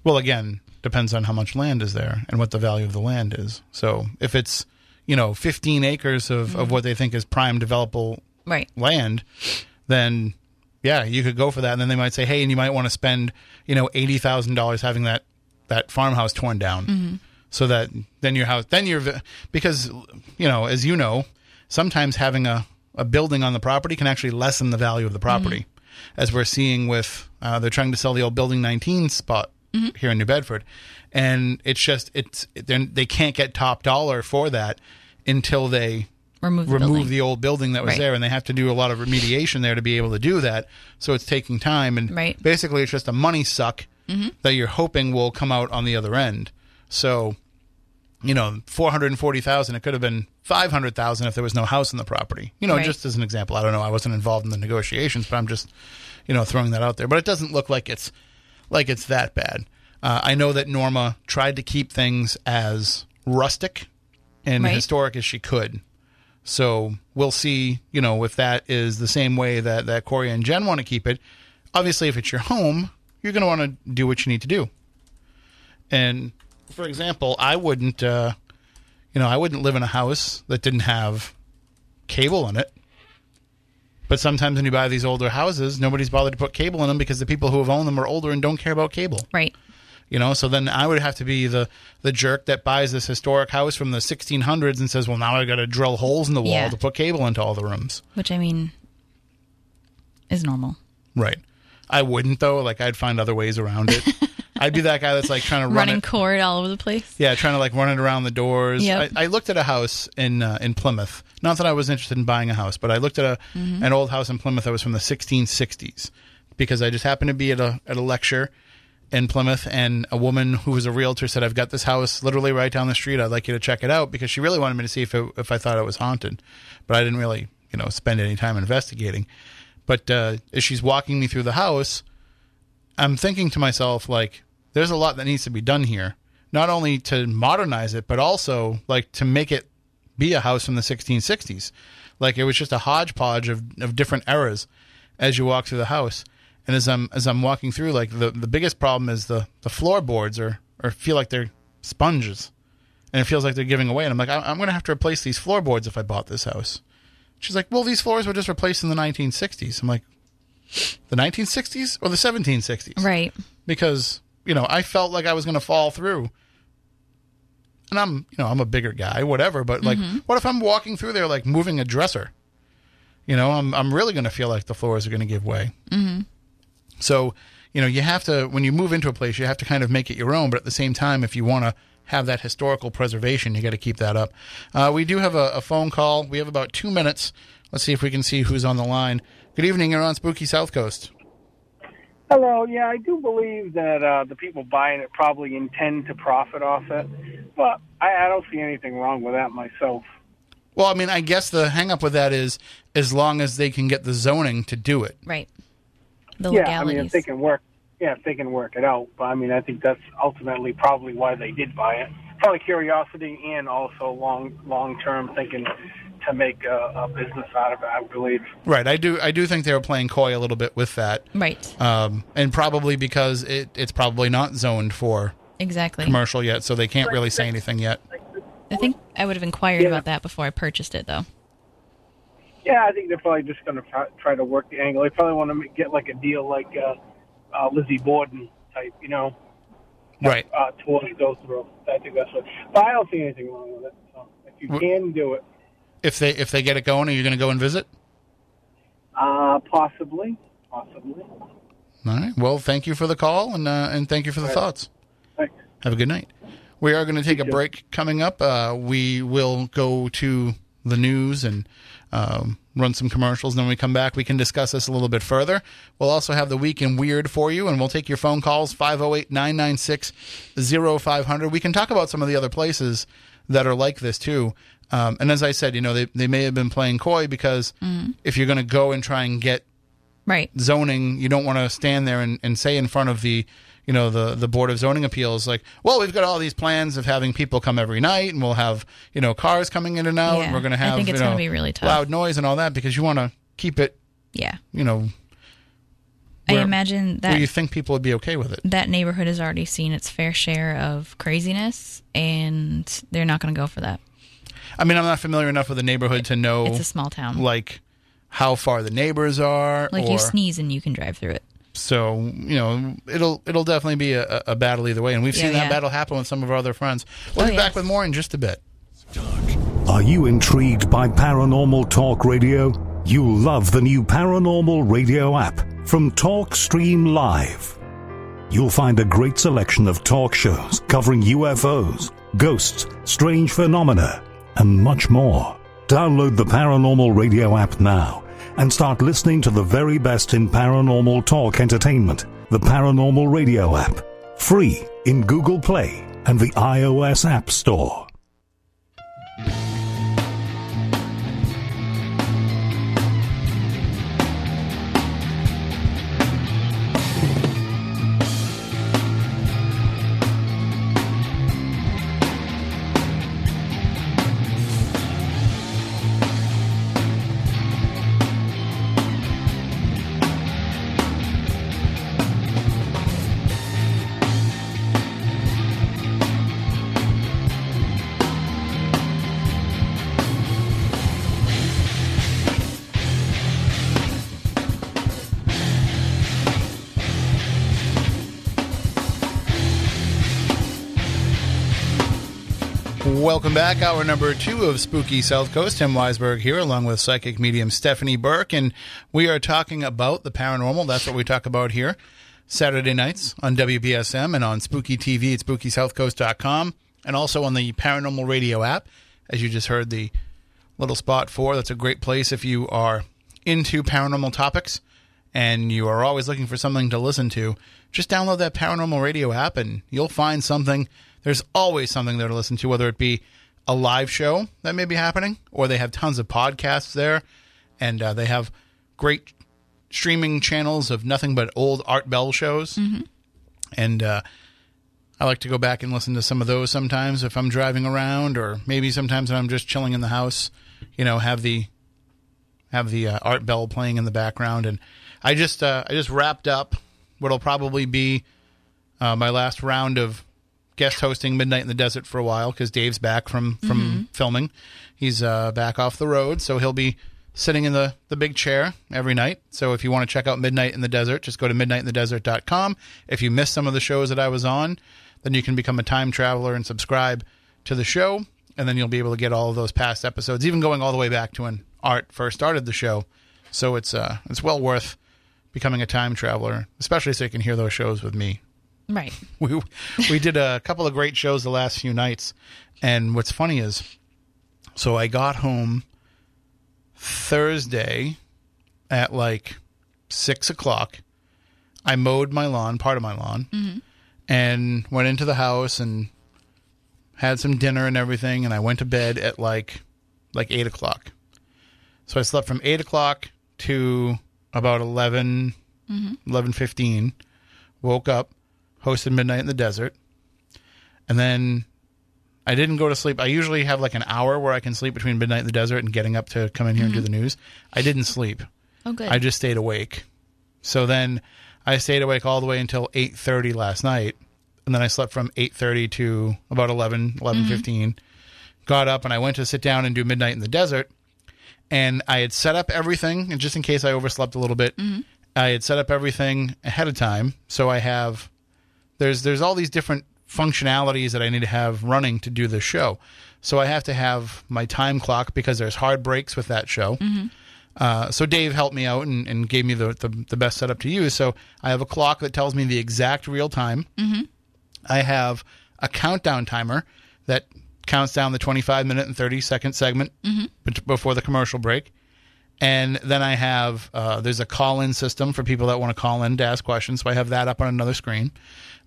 Well, again, depends on how much land is there and what the value of the land is. So if it's, you know 15 acres of, of mm-hmm. what they think is prime developable Right. land, then yeah, you could go for that. And then they might say, hey, and you might want to spend you know eighty thousand dollars having that that farmhouse torn down, mm-hmm. So that then your house then you're because you know as you know sometimes having a a building on the property can actually lessen the value of the property, mm-hmm. as we're seeing with uh, they're trying to sell the old Building 19 spot mm-hmm. here in New Bedford, and it's just it's they can't get top dollar for that until they Remove the remove the old building that was Right. there, and they have to do a lot of remediation there to be able to do that. So it's taking time, and Right. basically it's just a money suck mm-hmm. that you're hoping will come out on the other end. So, you know, four hundred and forty thousand. It could have been five hundred thousand if there was no house in the property. You know, Right. just as an example. I don't know. I wasn't involved in the negotiations, but I'm just, you know, throwing that out there. But it doesn't look like it's like it's that bad. Uh, I know that Norma tried to keep things as rustic and Right. historic as she could. So we'll see, you know, if that is the same way that, that Corey and Jen want to keep it. Obviously, if it's your home, you're going to want to do what you need to do. And for example, I wouldn't, uh, you know, I wouldn't live in a house that didn't have cable in it. But sometimes when you buy these older houses, nobody's bothered to put cable in them because the people who have owned them are older and don't care about cable Right. you know so then i would have to be the the jerk that buys this historic house from the 1600s and says well now I've got to drill holes in the wall Yeah. to put cable into all the rooms Which I mean is normal. right i wouldn't though like i'd find other ways around it i'd be that guy that's like trying to run Running it cord all over the place. yeah trying to like run it around the doors Yep. I, I looked at a house in uh, in plymouth not that i was interested in buying a house but i looked at a an old house in plymouth that was from the 1660s because i just happened to be at a at a lecture in Plymouth, and a woman who was a realtor said, "I've got this house literally right down the street. I'd like you to check it out," because she really wanted me to see if it, if I thought it was haunted, but I didn't really, you know, spend any time investigating. But uh, as she's walking me through the house, I'm thinking to myself, like, there's a lot that needs to be done here, not only to modernize it, but also like to make it be a house from the 1660s. Like it was just a hodgepodge of, of different eras as you walk through the house. And as I'm as I'm walking through, like the, the biggest problem is the, the floorboards are or feel like they're sponges, and it feels like they're giving away. And I'm like, I, I'm going to have to replace these floorboards if I bought this house. She's like, well, these floors were just replaced in the 1960s. I'm like, the 1960s or the 1760s? Right. because you know I felt like I was going to fall through. And I'm, you know, I'm a bigger guy, whatever. But like, what if I'm walking through there like moving a dresser? You know, I'm I'm really going to feel like the floors are going to give way. Mm-hmm. So, you know, you have to when you move into a place, you have to kind of make it your own. But at the same time, if you want to have that historical preservation, you got to keep that up. Uh, we do have a, a phone call. We have about two minutes. Let's see if we can see who's on the line. Good evening. You're on Spooky South Coast. Hello. Yeah, I do believe that uh, the people buying it probably intend to profit off it, but I, I don't see anything wrong with that myself. Well, I mean, I guess the hang up with that is as long as they can get the zoning to do it. Right. The yeah, I mean, if they can work, yeah, if they can work it out. But I mean, I think that's ultimately probably why they did buy it. Probably curiosity and also long long term thinking to make a, a business out of it. I believe. Right. I do. I do think they were playing coy a little bit with that, right. um, and probably because it, it's probably not zoned for Exactly. commercial yet, so they can't really say anything yet. I think I would have inquired Yeah. about that before I purchased it, though. Yeah, I think they're probably just going to try to work the angle. They probably want to get like a deal like uh, uh, Lizzie Borden type, you know. Right. uh, tours go through. I think that's what. But I don't see anything wrong with it. So if you Wh- can do it, If they if they get it going, are you going to go and visit? uh, possibly, possibly. All right. Well, thank you for the call and uh, and thank you for the Right. thoughts. Thanks. Have a good night. We are going to take a too. break coming up. Uh, we will go to the news and um, run some commercials. And then when we come back, we can discuss this a little bit further. We'll also have the week in weird for you, and we'll take your phone calls 508 996 0500. We can talk about some of the other places that are like this too. Um, and as I said, you know, they, they may have been playing coy because if you're going to go and try and get Right. zoning, you don't want to stand there and, and say in front of the, you know, the, the Board of Zoning Appeals, like, well, we've got all these plans of having people come every night and we'll have, you know, cars coming in and out Yeah, and we're going to have, I think it's you know, gonna be really tough. loud noise and all that because you want to keep it, Yeah. you know, I Where- imagine where that you think people would be okay with it. that neighborhood has already seen its fair share of craziness, and they're not going to go for that. I mean, I'm not familiar enough with the neighborhood to know It's a small town. like how far the neighbors are. like or, you sneeze and you can drive through it. So you know, it'll it'll definitely be a, a battle either way, and we've Yeah, seen that yeah. battle happen with some of our other friends. We'll Oh, be back with more in just a bit. Are you intrigued by paranormal talk radio? You'll love the new paranormal radio app from TalkStream Live. You'll find a great selection of talk shows covering UFOs, ghosts, strange phenomena, and much more. Download the paranormal radio app now and start listening to the very best in paranormal talk entertainment. The paranormal radio app, free in Google Play and the iOS App Store. Welcome back. Hour number two of Spooky South Coast. Tim Weisberg here, along with psychic medium Stephanie Burke, and we are talking about the paranormal. That's what we talk about here. Saturday nights on WBSM and on Spooky TV at SpookySouthCoast.com, and also on the Paranormal Radio app, as you just heard the little spot for. That's a great place if you are into paranormal topics and you are always looking for something to listen to. Just download that Paranormal Radio app and you'll find something. There's always something there to listen to, whether it be a live show that may be happening or they have tons of podcasts there and uh, they have great streaming channels of nothing but old Art Bell shows. And uh, I like to go back and listen to some of those sometimes if I'm driving around, or maybe sometimes when I'm just chilling in the house. You know, have the have the uh, Art Bell playing in the background, and I just uh, I just wrapped up what'll probably be uh, my last round of guest hosting Midnight in the Desert for a while because Dave's back from from filming. He's uh, back off the road, so he'll be sitting in the, the big chair every night. So if you want to check out Midnight in the Desert, just go to midnightinthedesert.com. If you missed some of the shows that I was on, then you can become a time traveler and subscribe to the show, and then you'll be able to get all of those past episodes, even going all the way back to when Art first started the show. So it's uh it's well worth becoming a time traveler, especially so you can hear those shows with me Right. we we did a couple of great shows the last few nights, and what's funny is, so I got home Thursday at like six o'clock. I mowed my lawn, part of my lawn, mm-hmm. and went into the house and had some dinner and everything, and I went to bed at like like eight o'clock. So I slept from eight o'clock to about 11, mm-hmm. 11.15, Woke up, hosted Midnight in the Desert, and then I didn't go to sleep. I usually have like an hour where I can sleep between Midnight in the Desert and getting up to come in here and do the mm-hmm. news. I didn't sleep. Oh, good. I just stayed awake. So then I stayed awake all the way until 8:30 last night, and then I slept from 8:30 to about 11, mm-hmm. 11:15. Got up and I went to sit down and do Midnight in the Desert, and I had set up everything, and just in case I overslept a little bit, mm-hmm. I had set up everything ahead of time. So I have there's there's all these different functionalities that I need to have running to do the show. So I have to have my time clock because there's hard breaks with that show. Uh, so Dave helped me out and, and gave me the, the the best setup to use. So I have a clock that tells me the exact real time. Mm-hmm. I have a countdown timer that counts down the 25 minute and 30 second segment bet- before the commercial break. And then I have uh, there's a call in system for people that want to call in to ask questions. So I have that up on another screen.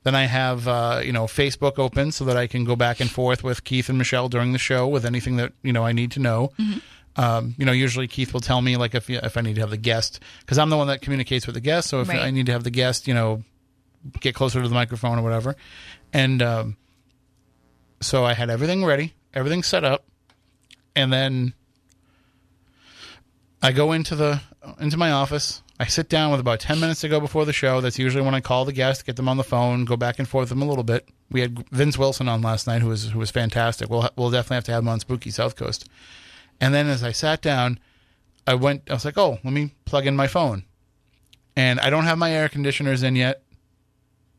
Then I have uh, you know Facebook open so that I can go back and forth with Keith and Michelle during the show with anything that you know I need to know. Um, you know, usually Keith will tell me like if if I need to have the guest because I'm the one that communicates with the guest. So if Right. I need to have the guest, you know, get closer to the microphone or whatever. And um, so I had everything ready, everything set up, and then I go into the into my office. I sit down with about ten minutes to go before the show. That's usually when I call the guest, get them on the phone, go back and forth with them a little bit, we had Vince Wilson on last night, who was who was fantastic. We'll we'll definitely have to have him on Spooky South Coast. And then as I sat down, I went. I was like, oh, let me plug in my phone. And I don't have my air conditioners in yet.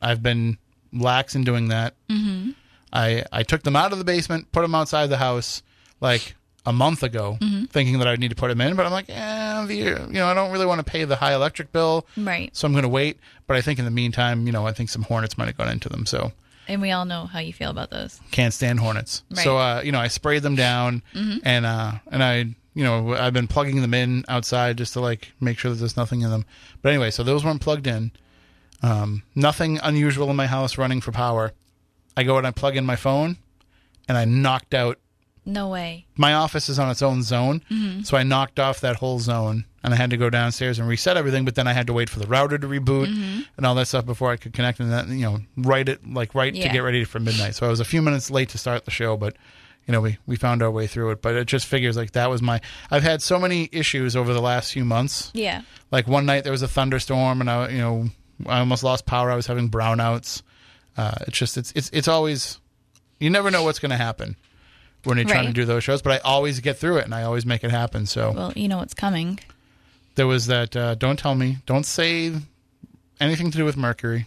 I've been lax in doing that. Mm-hmm. I I took them out of the basement, put them outside the house, like a month ago, thinking that I'd need to put them in. But I'm like, eh, the, you know, I don't really want to pay the high electric bill, Right. so I'm going to wait. But I think in the meantime, you know, I think some hornets might have gone into them. So And we all know how you feel about those. can't stand hornets. Right. So uh, you know, I sprayed them down, and uh, and I you know I've been plugging them in outside just to like make sure that there's nothing in them. But anyway, so those weren't plugged in. Um, nothing unusual in my house running for power. I go and I plug in my phone, and I knocked out. No way. My office is on its own zone, so I knocked off that whole zone, and I had to go downstairs and reset everything. But then I had to wait for the router to reboot and all that stuff before I could connect and that you know right it like right to get ready for midnight. So I was a few minutes late to start the show, but you know we we found our way through it. But it just figures like that was my. I've had so many issues over the last few months. Yeah. Like one night there was a thunderstorm, and I you know I almost lost power. I was having brownouts. Uh, it's just it's it's it's always you never know what's going to happen when you're trying to do those shows. But I always get through it, and I always make it happen. So Well, you know what's coming. there was that. Uh, don't tell me. Don't say anything to do with Mercury.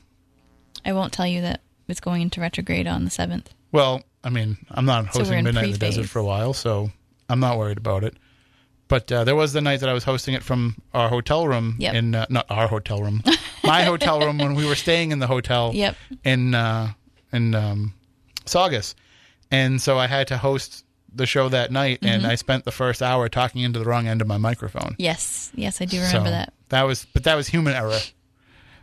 I won't tell you that it's going into retrograde on the 7th. Well, I mean, I'm not So hosting in Midnight in the. Desert for a while, so I'm not worried about it. But uh, there was the night that I was hosting it from our hotel room Yep. in uh, not our hotel room, my hotel room when we were staying in the hotel Yep. in uh, in um, Saugus, and so I had to host the show that night, Mm-hmm. and I spent the first hour talking into the wrong end of my microphone. Yes. Yes, I do remember So that. That was, but that was human error. That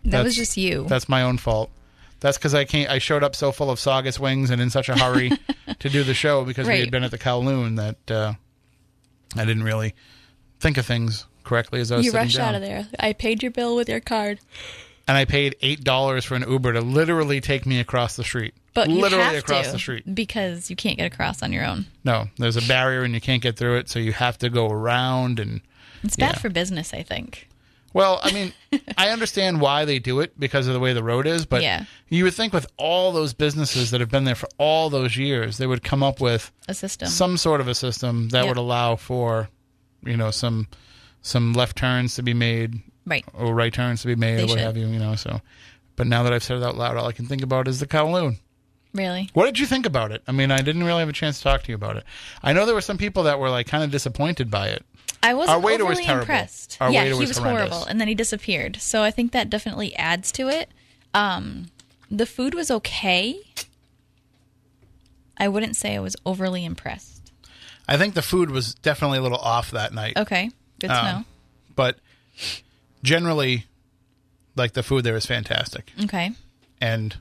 that's- was just you. That's my own fault. That's because I can't. I showed up so full of Saugus wings and in such a hurry to do the show because we had been at the Kowloon that uh, I didn't really think of things correctly as I was You rushed down. out of there. I paid your bill with your card. And I paid eight dollars for an Uber to literally take me across the street. But you literally across to the street. because you can't get across on your own. No, there's a barrier and you can't get through it, so you have to go around and. It's bad Yeah. for business, I think. Well, I mean, I understand why they do it because of the way the road is, but Yeah. you would think with all those businesses that have been there for all those years, they would come up with A system. some sort of a system that Yep. would allow for, you know, some some left turns to be made right. or right turns to be made They or what should. have you, you know. So, but now that I've said it out loud, all I can think about is the Kowloon. Really? What did you think about it? I mean, I didn't really have a chance to talk to you about it. I know there were some people that were like kind of disappointed by it. I wasn't Our waiter was overly terrible. impressed. Our yeah, waiter he was was horrendous. horrible, and then he disappeared. So I think that definitely adds to it. Um, the food was okay. I wouldn't say I was overly impressed. I think the food was definitely a little off that night. Okay, good to Um, know. but generally like the food there is fantastic Okay, and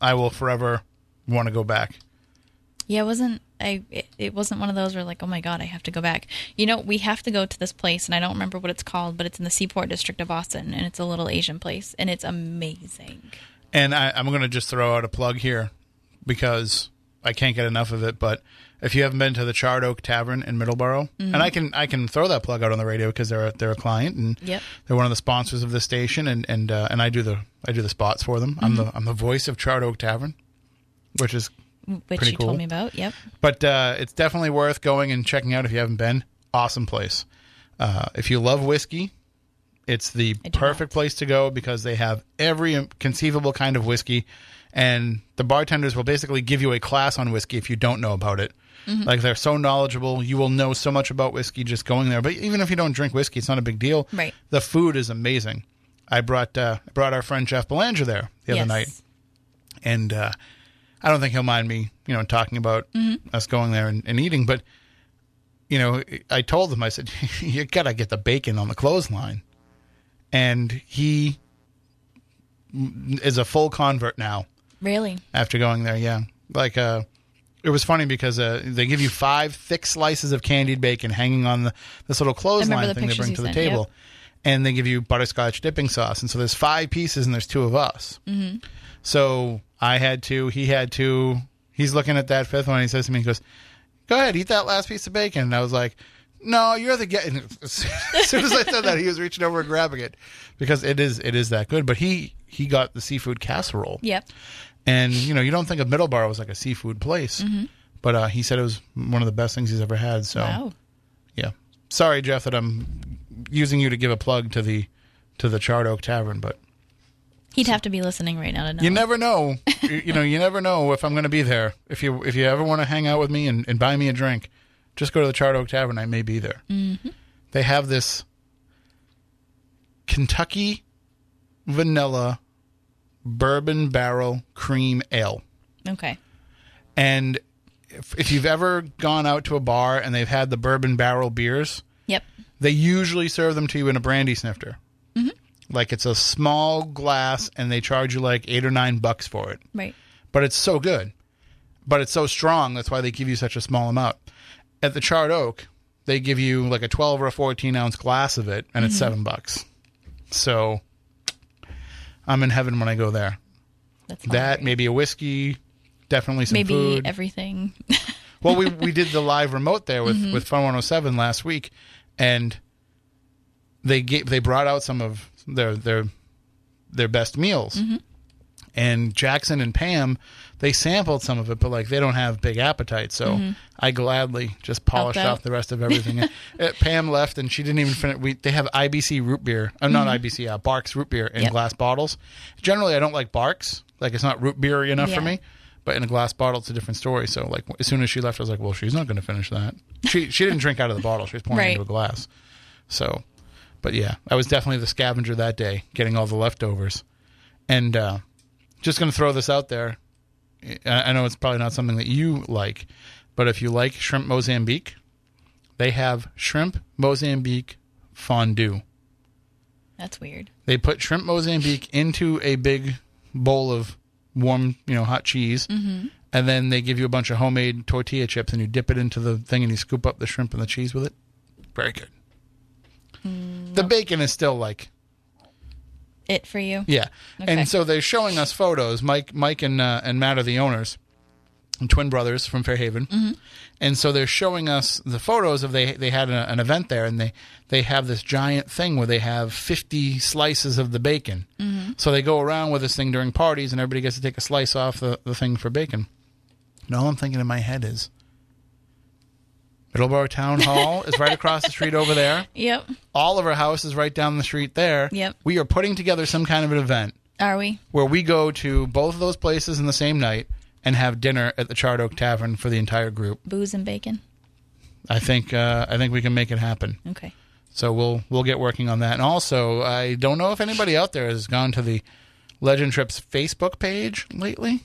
i will forever want to go back yeah, it wasn't. I it, it wasn't one of those where like, oh my god, I have to go back. You know, we have to go to this place, and I don't remember what it's called, but it's in the Seaport District of Boston, and it's a little Asian place, and it's amazing. and I, i'm going to just throw out a plug here because i can't get enough of it but if you haven't been to the charred oak tavern in middleborough and i can i can throw that plug out on the radio because they're a, they're a client and Yep. they're one of the sponsors of this station and and uh, and i do the i do the spots for them i'm the i'm the voice of charred oak tavern which is Which Pretty you cool. told me about. Yep. but uh, it's definitely worth going and checking out if you haven't been. Awesome place. Uh, if you love whiskey, it's the perfect place to go because they have every conceivable kind of whiskey, and the bartenders will basically give you a class on whiskey if you don't know about it. Mm-hmm. Like they're so knowledgeable, you will know so much about whiskey just going there. But even if you don't drink whiskey, it's not a big deal. Right. The food is amazing. I brought uh, brought our friend Jeff Belanger there the other yes. night and uh, I don't think he'll mind me, you know, talking about us going there and, and eating. But you know, I told him, I said, you gotta get the bacon on the clothesline, and he is a full convert now Really? after going there. Yeah, like uh, it was funny because uh, they give you five thick slices of candied bacon hanging on the this little clothesline the thing they bring to the sent, table, yep. and they give you butterscotch dipping sauce, and so there's five pieces and there's two of us. Mm-hmm. So I had two, he had two. He's looking at that fifth one. He says to me, he goes, "Go ahead, eat that last piece of bacon." And I was like. No, you're the guy. As soon as I said that, he was reaching over and grabbing it because it is it is that good. But he he got the seafood casserole, Yep. And you know, you don't think of Middleborough as like a seafood place, but uh, he said it was one of the best things he's ever had. So Wow. yeah, sorry, Jeff, that I'm using you to give a plug to the to the Charred Oak Tavern, but He'd have to be listening right now to know. you never know. you, you know, you never know if I'm going to be there. If you if you ever want to hang out with me and, and buy me a drink, just go to the Charred Oak Tavern. I may be there. Mm-hmm. They have this Kentucky vanilla bourbon barrel cream ale. Okay. And if, if you've ever gone out to a bar and they've had the bourbon barrel beers, Yep. they usually serve them to you in a brandy snifter. Like it's a small glass and they charge you like eight or nine bucks for it. Right. But it's so good. But it's so strong. That's why they give you such a small amount. At the Charred Oak, they give you like a 12 or a 14 ounce glass of it and it's seven bucks. So I'm in heaven when I go there. That's That, maybe a whiskey, definitely some maybe food. everything. Well, we we did the live remote there with Mm-hmm. with Fun 107 last week, and they gave they brought out some of their their their best meals, Mm-hmm. and Jackson and Pam they sampled some of it, but like they don't have big appetites, so I gladly just polished Mm-hmm. off the rest of everything. Uh, Pam left, and she didn't even finish. We they have IBC root beer, uh, not IBC, uh, Barq's root beer in Mm-hmm. Yep. glass bottles. Generally, I don't like Barq's, like it's not root beery enough for me. But in a glass bottle, it's a different story. So, like, as soon as she left, I was like, "Well, she's not going to finish that." She she didn't drink out of the bottle; she was pouring Right. into a glass. So, but yeah, I was definitely the scavenger that day, getting all the leftovers. And uh, just going to throw this out there. I I know it's probably not something that you like, but if you like shrimp Mozambique, they have shrimp Mozambique fondue. That's weird. They put shrimp Mozambique into a big bowl of warm, you know, hot cheese, Mm-hmm. and then they give you a bunch of homemade tortilla chips, and you dip it into the thing, and you scoop up the shrimp and the cheese with it. Very good. Mm, The bacon is still like It for you? yeah, Okay. and so they're showing us photos. Mike, Mike, and uh, and Matt are the owners, and twin brothers from Fairhaven, Mm-hmm. and so they're showing us the photos of they they had a, an event there, and they they have this giant thing where they have fifty slices of the bacon. Mm-hmm. So they go around with this thing during parties, and everybody gets to take a slice off the, the thing for bacon. And all I'm thinking in my head is. Middleborough Town Hall is right across the street over there. Yep. Oliver House is right down the street there. Yep. We are putting together some kind of an event Are we? where we go to both of those places in the same night and have dinner at the Charred Oak Tavern for the entire group. Booze and bacon? I think uh, I think we can make it happen. Okay. So we'll we'll get working on that. And also, I don't know if anybody out there has gone to the Legend Trips Facebook page lately,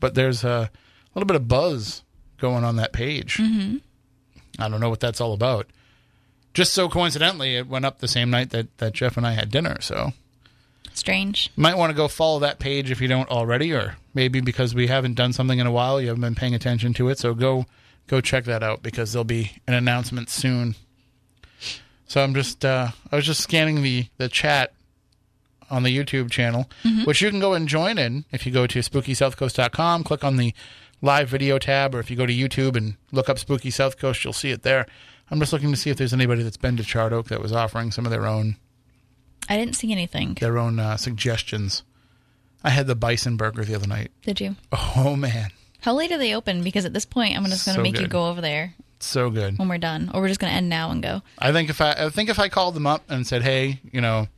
but there's a little bit of buzz going on that page. Mm-hmm. I don't know what that's all about. Just so coincidentally, it went up the same night that, that Jeff and I had dinner. So Strange. might want to go follow that page if you don't already, or maybe because we haven't done something in a while, you haven't been paying attention to it. So go go check that out because there'll be an announcement soon. So I'm just uh, I was just scanning the the chat on the YouTube channel, which you can go and join in if you go to spookysouthcoast.com, click on the live video tab, or if you go to YouTube and look up Spooky South Coast, you'll see it there. I'm just looking to see if there's anybody that's been to Charred Oak that was offering some of their own I didn't see anything. their own uh, suggestions. I had the bison burger the other night. Did you? Oh man, How late are they open? Because at this point, I'm just going to So make you good. go over there so good. when we're done, or we're just going to end now and go. I think if I, I think if I called them up and said, "Hey, you know,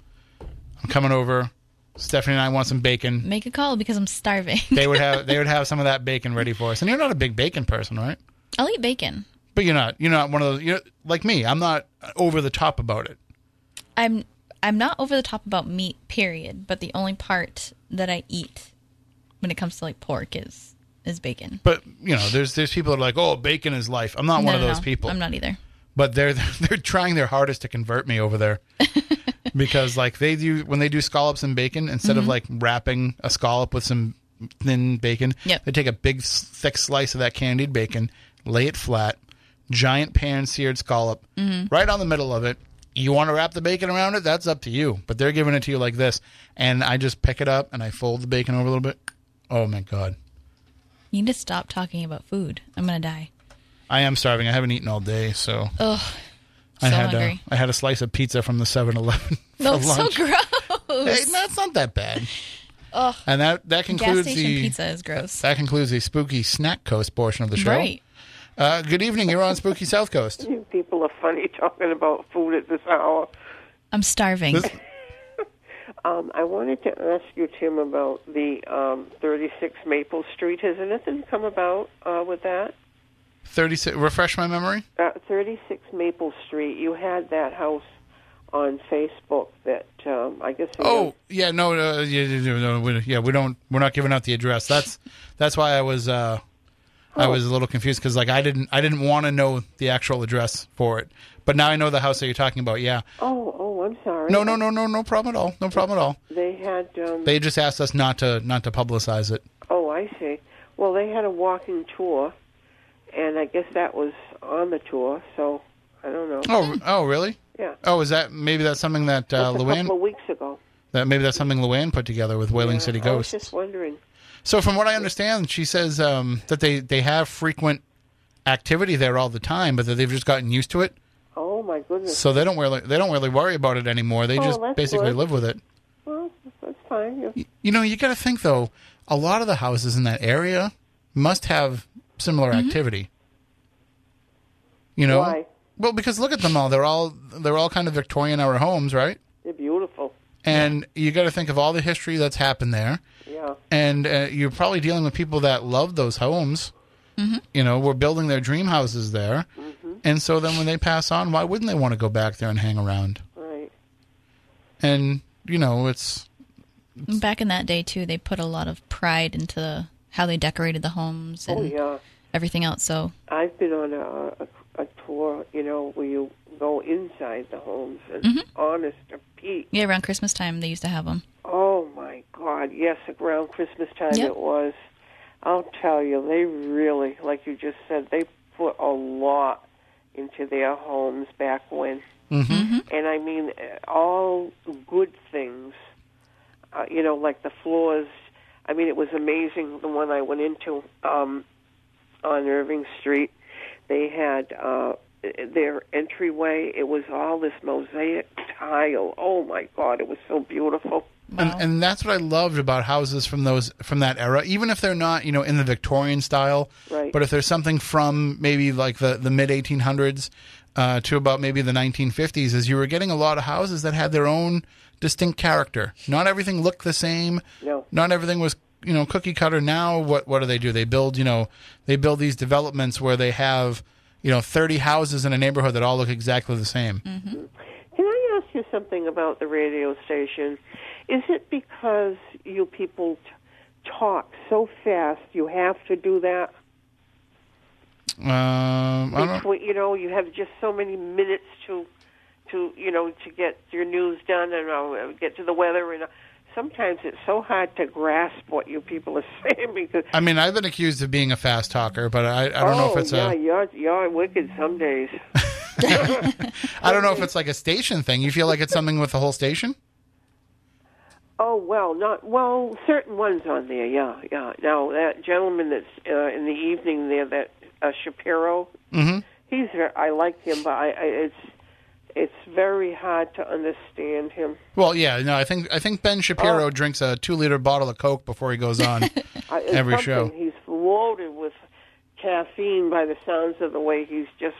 I'm coming over. Stephanie and I want some bacon." Make a call because I'm starving. They would have they would have some of that bacon ready for us. And you're not a big bacon person, right? I'll eat bacon. But you're not you're not one of those you're like me. I'm not over the top about it. I'm I'm not over the top about meat, period. But the only part that I eat when it comes to like pork is is bacon. But you know, there's there's people that are like, "Oh, bacon is life." I'm not No, one of no, those no. people. I'm not either. but they're they're trying their hardest to convert me over there because like they do when they do scallops and bacon instead Mm-hmm. of like wrapping a scallop with some thin bacon Yep. they take a big thick slice of that candied bacon lay it flat giant pan seared scallop Mm-hmm. right on the middle of it you want to wrap the bacon around it that's up to you but they're giving it to you like this and i just pick it up and i fold the bacon over a little bit oh my god You need to stop talking about food. I'm gonna die. i am starving i haven't eaten all day so Ugh. I had hungry. A, I had a slice of pizza from the 7-Eleven for No, so lunch. gross. Hey, that's not that bad. Ugh. And that that Gas concludes station the pizza is gross. that concludes the spooky snack coast portion of the show. Right. Uh, good evening. You're on Spooky South Coast. You people are funny talking about food at this hour. I'm starving. This- Um, I wanted to ask you, Tim, about the um, 36 Maple Street. Has anything come about uh, with that? Thirty-six. Refresh my memory. Uh, 36 Maple Street. You had that house on Facebook that um, I guess. Oh yeah, no, uh, yeah, no, we, yeah, we don't. We're not giving out the address. That's that's why I was uh, I was a little confused because like I didn't I didn't want to know the actual address for it, but now I know the house that you're talking about. Yeah. Oh, oh, I'm sorry. No, no, no, no, no problem at all. No problem at all. They had. Um, They just asked us not to not to publicize it. oh, I see. Well, they had a walking tour, and I guess that was on the tour. So I don't know. Oh, oh, really? Yeah. Oh, is that maybe that's something that uh, That's a Luann couple of weeks ago. that maybe that's something Luann put together with Whaling Yeah, City I was Ghosts. just wondering. So from what I understand, she says um, that they they have frequent activity there all the time, but that they've just gotten used to it. Oh my goodness. So they don't really they don't really worry about it anymore. They Oh, just basically good. live with it. Well, that's fine. Yeah. Y- You know, you got to think though. A lot of the houses in that area must have similar mm-hmm. activity. You know, Why? well, because look at them all. They're all they're all kind of Victorian era homes, right? They're beautiful. And you got to think of all the history that's happened there. Yeah. and uh, you're probably dealing with people that love those homes. Mm-hmm. You know, we're building their dream houses there, mm-hmm. and so then when they pass on, why wouldn't they want to go back there and hang around? Right. And you know, it's Back in that day too, they put a lot of pride into how they decorated the homes and Oh yeah. everything else. So I've been on a, a, a tour, you know, where you go inside the homes and mhm honest to Pete. yeah, around Christmas time they used to have them. Oh my God! Yes, around Christmas time Yep. it was. I'll tell you, they really, like you just said, they put a lot into their homes back when. Mm-hmm. And I mean, uh, all good things. Uh, you know, like the floors. I mean, it was amazing. The one I went into um, on Irving Street, they had uh, their entryway. It was all this mosaic tile. Oh my God! It was so beautiful. and, and that's what I loved about houses from those from that era. Even if they're not, you know, in the Victorian style, Right. but if there's something from maybe like the the mid 1800s uh, to about maybe the 1950s, is you were getting a lot of houses that had their own distinct character. Not everything looked the same. No. Not everything was you know cookie cutter. Now what what do they do? They build you know they build these developments where they have you know 30 houses in a neighborhood that all look exactly the same. Can I ask you something about the radio station? Is it because you people t- talk so fast you have to do that? Um, I don't, Between, you know, you have just so many minutes to, to you know, to get your news done and uh, get to the weather. And uh, sometimes it's so hard to grasp what you people are saying because. I mean, I've been accused of being a fast talker, but I, I don't know oh if it's yeah, a you're you're wicked some days. I don't know if it's like a station thing. You feel like it's something with the whole station? Oh well, not well. Certain ones on there, yeah, yeah. Now that gentleman that's uh, in the evening there, that uh, Shapiro, Mm-hmm. he's I like him, but I, I it's it's very hard to understand him. Well, yeah, no, I think I think Ben Shapiro Oh. drinks a two liter bottle of Coke before he goes on. Every show. he's loaded with caffeine by the sounds of the way he's just.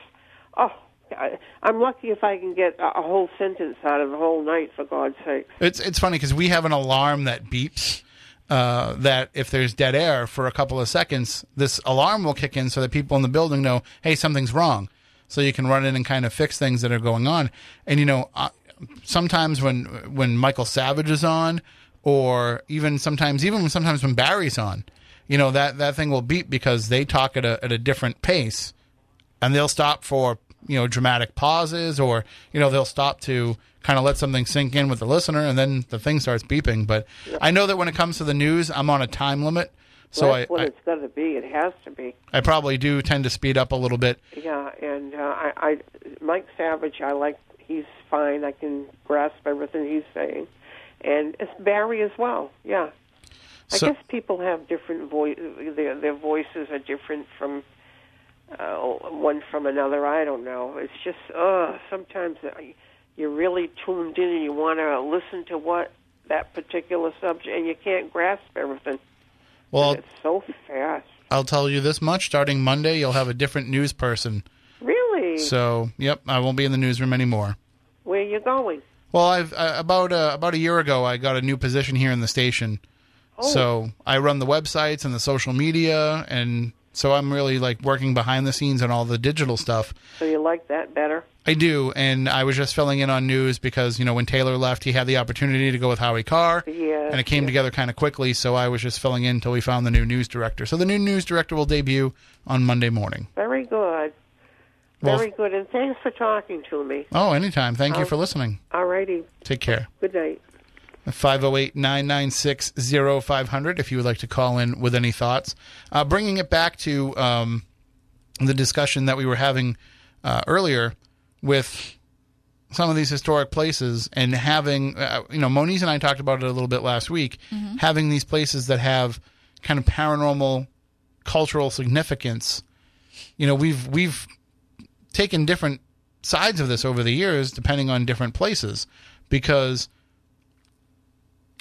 Oh, I, I'm lucky if I can get a, a whole sentence out of the whole night. For God's sake. it's it's funny because we have an alarm that beeps. Uh, that if there's dead air for a couple of seconds, this alarm will kick in so that people in the building know, hey, something's wrong. So you can run in and kind of fix things that are going on. And you know, sometimes when when Michael Savage is on, or even sometimes even when sometimes when Barry's on, you know that that thing will beep because they talk at a at a different pace, and they'll stop for you know dramatic pauses, or you know they'll stop to kind of let something sink in with the listener, and then the thing starts beeping. But I know that when it comes to the news, I'm on a time limit, so That's I, what I it's got to be. It has to be. I probably do tend to speed up a little bit. Yeah, and uh, I, I, Mike Savage, I like. He's fine. I can grasp everything he's saying, and it's Barry as well. Yeah, I So- guess people have different voice. Their their voices are different from uh, one from another. I don't know. It's just uh sometimes you're really tuned in and you want to listen to what that particular subject, and you can't grasp everything. Well, it's so fast. I'll tell you this much: starting Monday, you'll have a different news person. Really? So, yep, I won't be in the newsroom anymore. Where are you going? Well, I've uh, about uh, about a year ago, I got a new position here in the station. Oh. So I run the websites and the social media, and so I'm really like working behind the scenes on all the digital stuff. So you like that better? I do, and I was just filling in on news because you know when Taylor left, he had the opportunity to go with Howie Carr, Yeah. and it came together kind of quickly. So I was just filling in until we found the new news director. So the new news director will debut on Monday morning. Very good. Well, Very good. And thanks for talking to me. Oh, anytime. Thank you Um, for listening. All righty. Take care. Good night. 508 996 0500 if you would like to call in with any thoughts. Uh, bringing it back to um, the discussion that we were having uh, earlier with some of these historic places and having, uh, you know, Moniz and I talked about it a little bit last week, having these places that have kind of paranormal cultural significance. You know, we've we've taken different sides of this over the years depending on different places because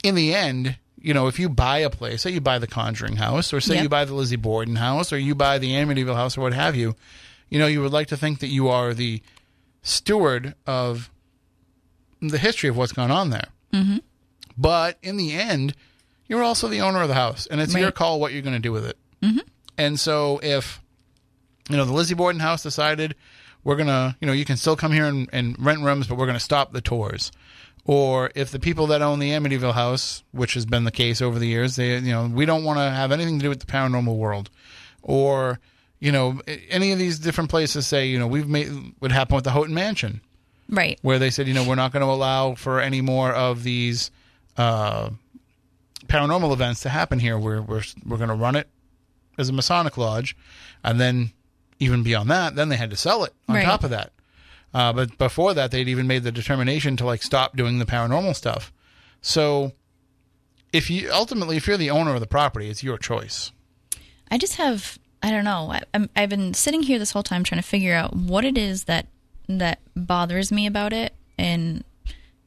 in the end, you know, if you buy a place, say you buy the Conjuring house, or say Yep. you buy the Lizzie Borden house, or you buy the Amityville house, or what have you, you know, you would like to think that you are the steward of the history of what's gone on there. Mm-hmm. But in the end, you're also the owner of the house, and it's your call what you're going to do with it. Mm-hmm. And so if you know the Lizzie Borden house decided we're gonna, you know, you can still come here and, and rent rooms, but we're gonna stop the tours. Or if the people that own the Amityville house, which has been the case over the years, they, you know, we don't want to have anything to do with the paranormal world. Or, you know, any of these different places say, you know, we've made what happened with the Houghton Mansion, Right. where they said, you know, we're not going to allow for any more of these uh, paranormal events to happen here. We're we're we're going to run it as a Masonic lodge, and then even beyond that, then they had to sell it on Right. top of that. Uh, but before that, they'd even made the determination to like stop doing the paranormal stuff. So, if you ultimately, if you're the owner of the property, it's your choice. I just have I don't know. I, I'm, I've been sitting here this whole time trying to figure out what it is that that bothers me about it, and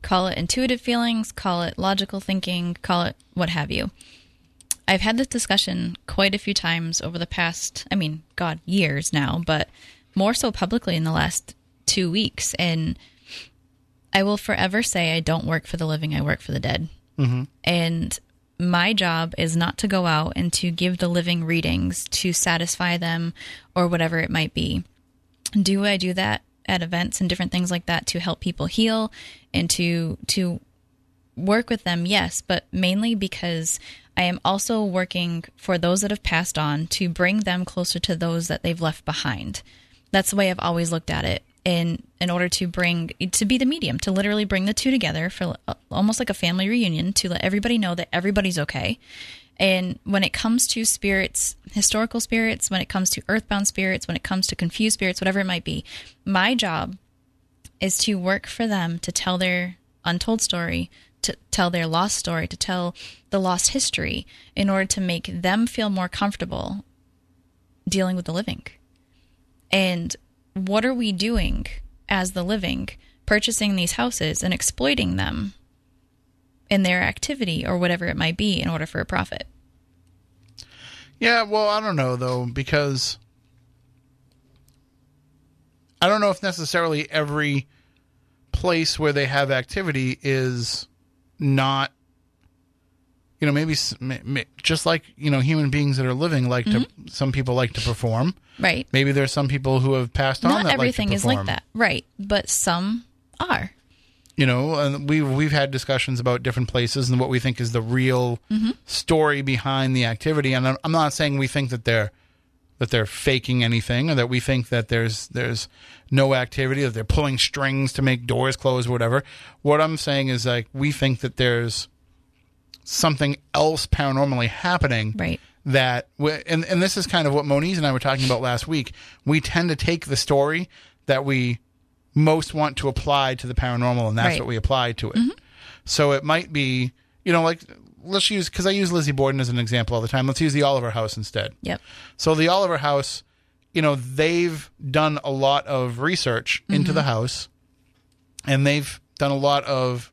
call it intuitive feelings, call it logical thinking, call it what have you. I've had this discussion quite a few times over the past, I mean, God, years now, but more so publicly in the last two weeks. And I will forever say I don't work for the living, I work for the dead. Mm-hmm. And my job is not to go out and to give the living readings to satisfy them or whatever it might be. Do I do that at events and different things like that to help people heal and to to work with them? Yes, but mainly because I am also working for those that have passed on to bring them closer to those that they've left behind. That's the way I've always looked at it. In in order to bring to be the medium, to literally bring the two together for uh, almost like a family reunion, to let everybody know that everybody's okay. And when it comes to spirits, historical spirits, when it comes to earthbound spirits, when it comes to confused spirits, whatever it might be, my job is to work for them to tell their untold story, to tell their lost story, to tell the lost history in order to make them feel more comfortable dealing with the living. And what are we doing as the living, purchasing these houses and exploiting them in their activity or whatever it might be in order for a profit? Yeah, well, I don't know though because I don't know if necessarily every place where they have activity is not you know maybe s- ma- ma- just like you know human beings that are living like to mm-hmm. some people like to perform Right. maybe there's some people who have passed on Not everything like is like that. Right. But some are. you know and we've we've had discussions about different places and what we think is the real mm-hmm. story behind the activity and I'm, I'm not saying we think that they're that they're faking anything or that we think that there's there's no activity that they're pulling strings to make doors close or whatever what i'm saying is like we think that there's something else paranormally happening Right. That we- and and this is kind of what Moniz and I were talking about last week. We tend to take the story that we most want to apply to the paranormal, and that's Right. what we apply to it. Mm-hmm. So it might be, you know, like let's use because I use Lizzie Borden as an example all the time. Let's use the Oliver House instead. Yep. So the Oliver House, you know, they've done a lot of research into mm-hmm. the house, and they've done a lot of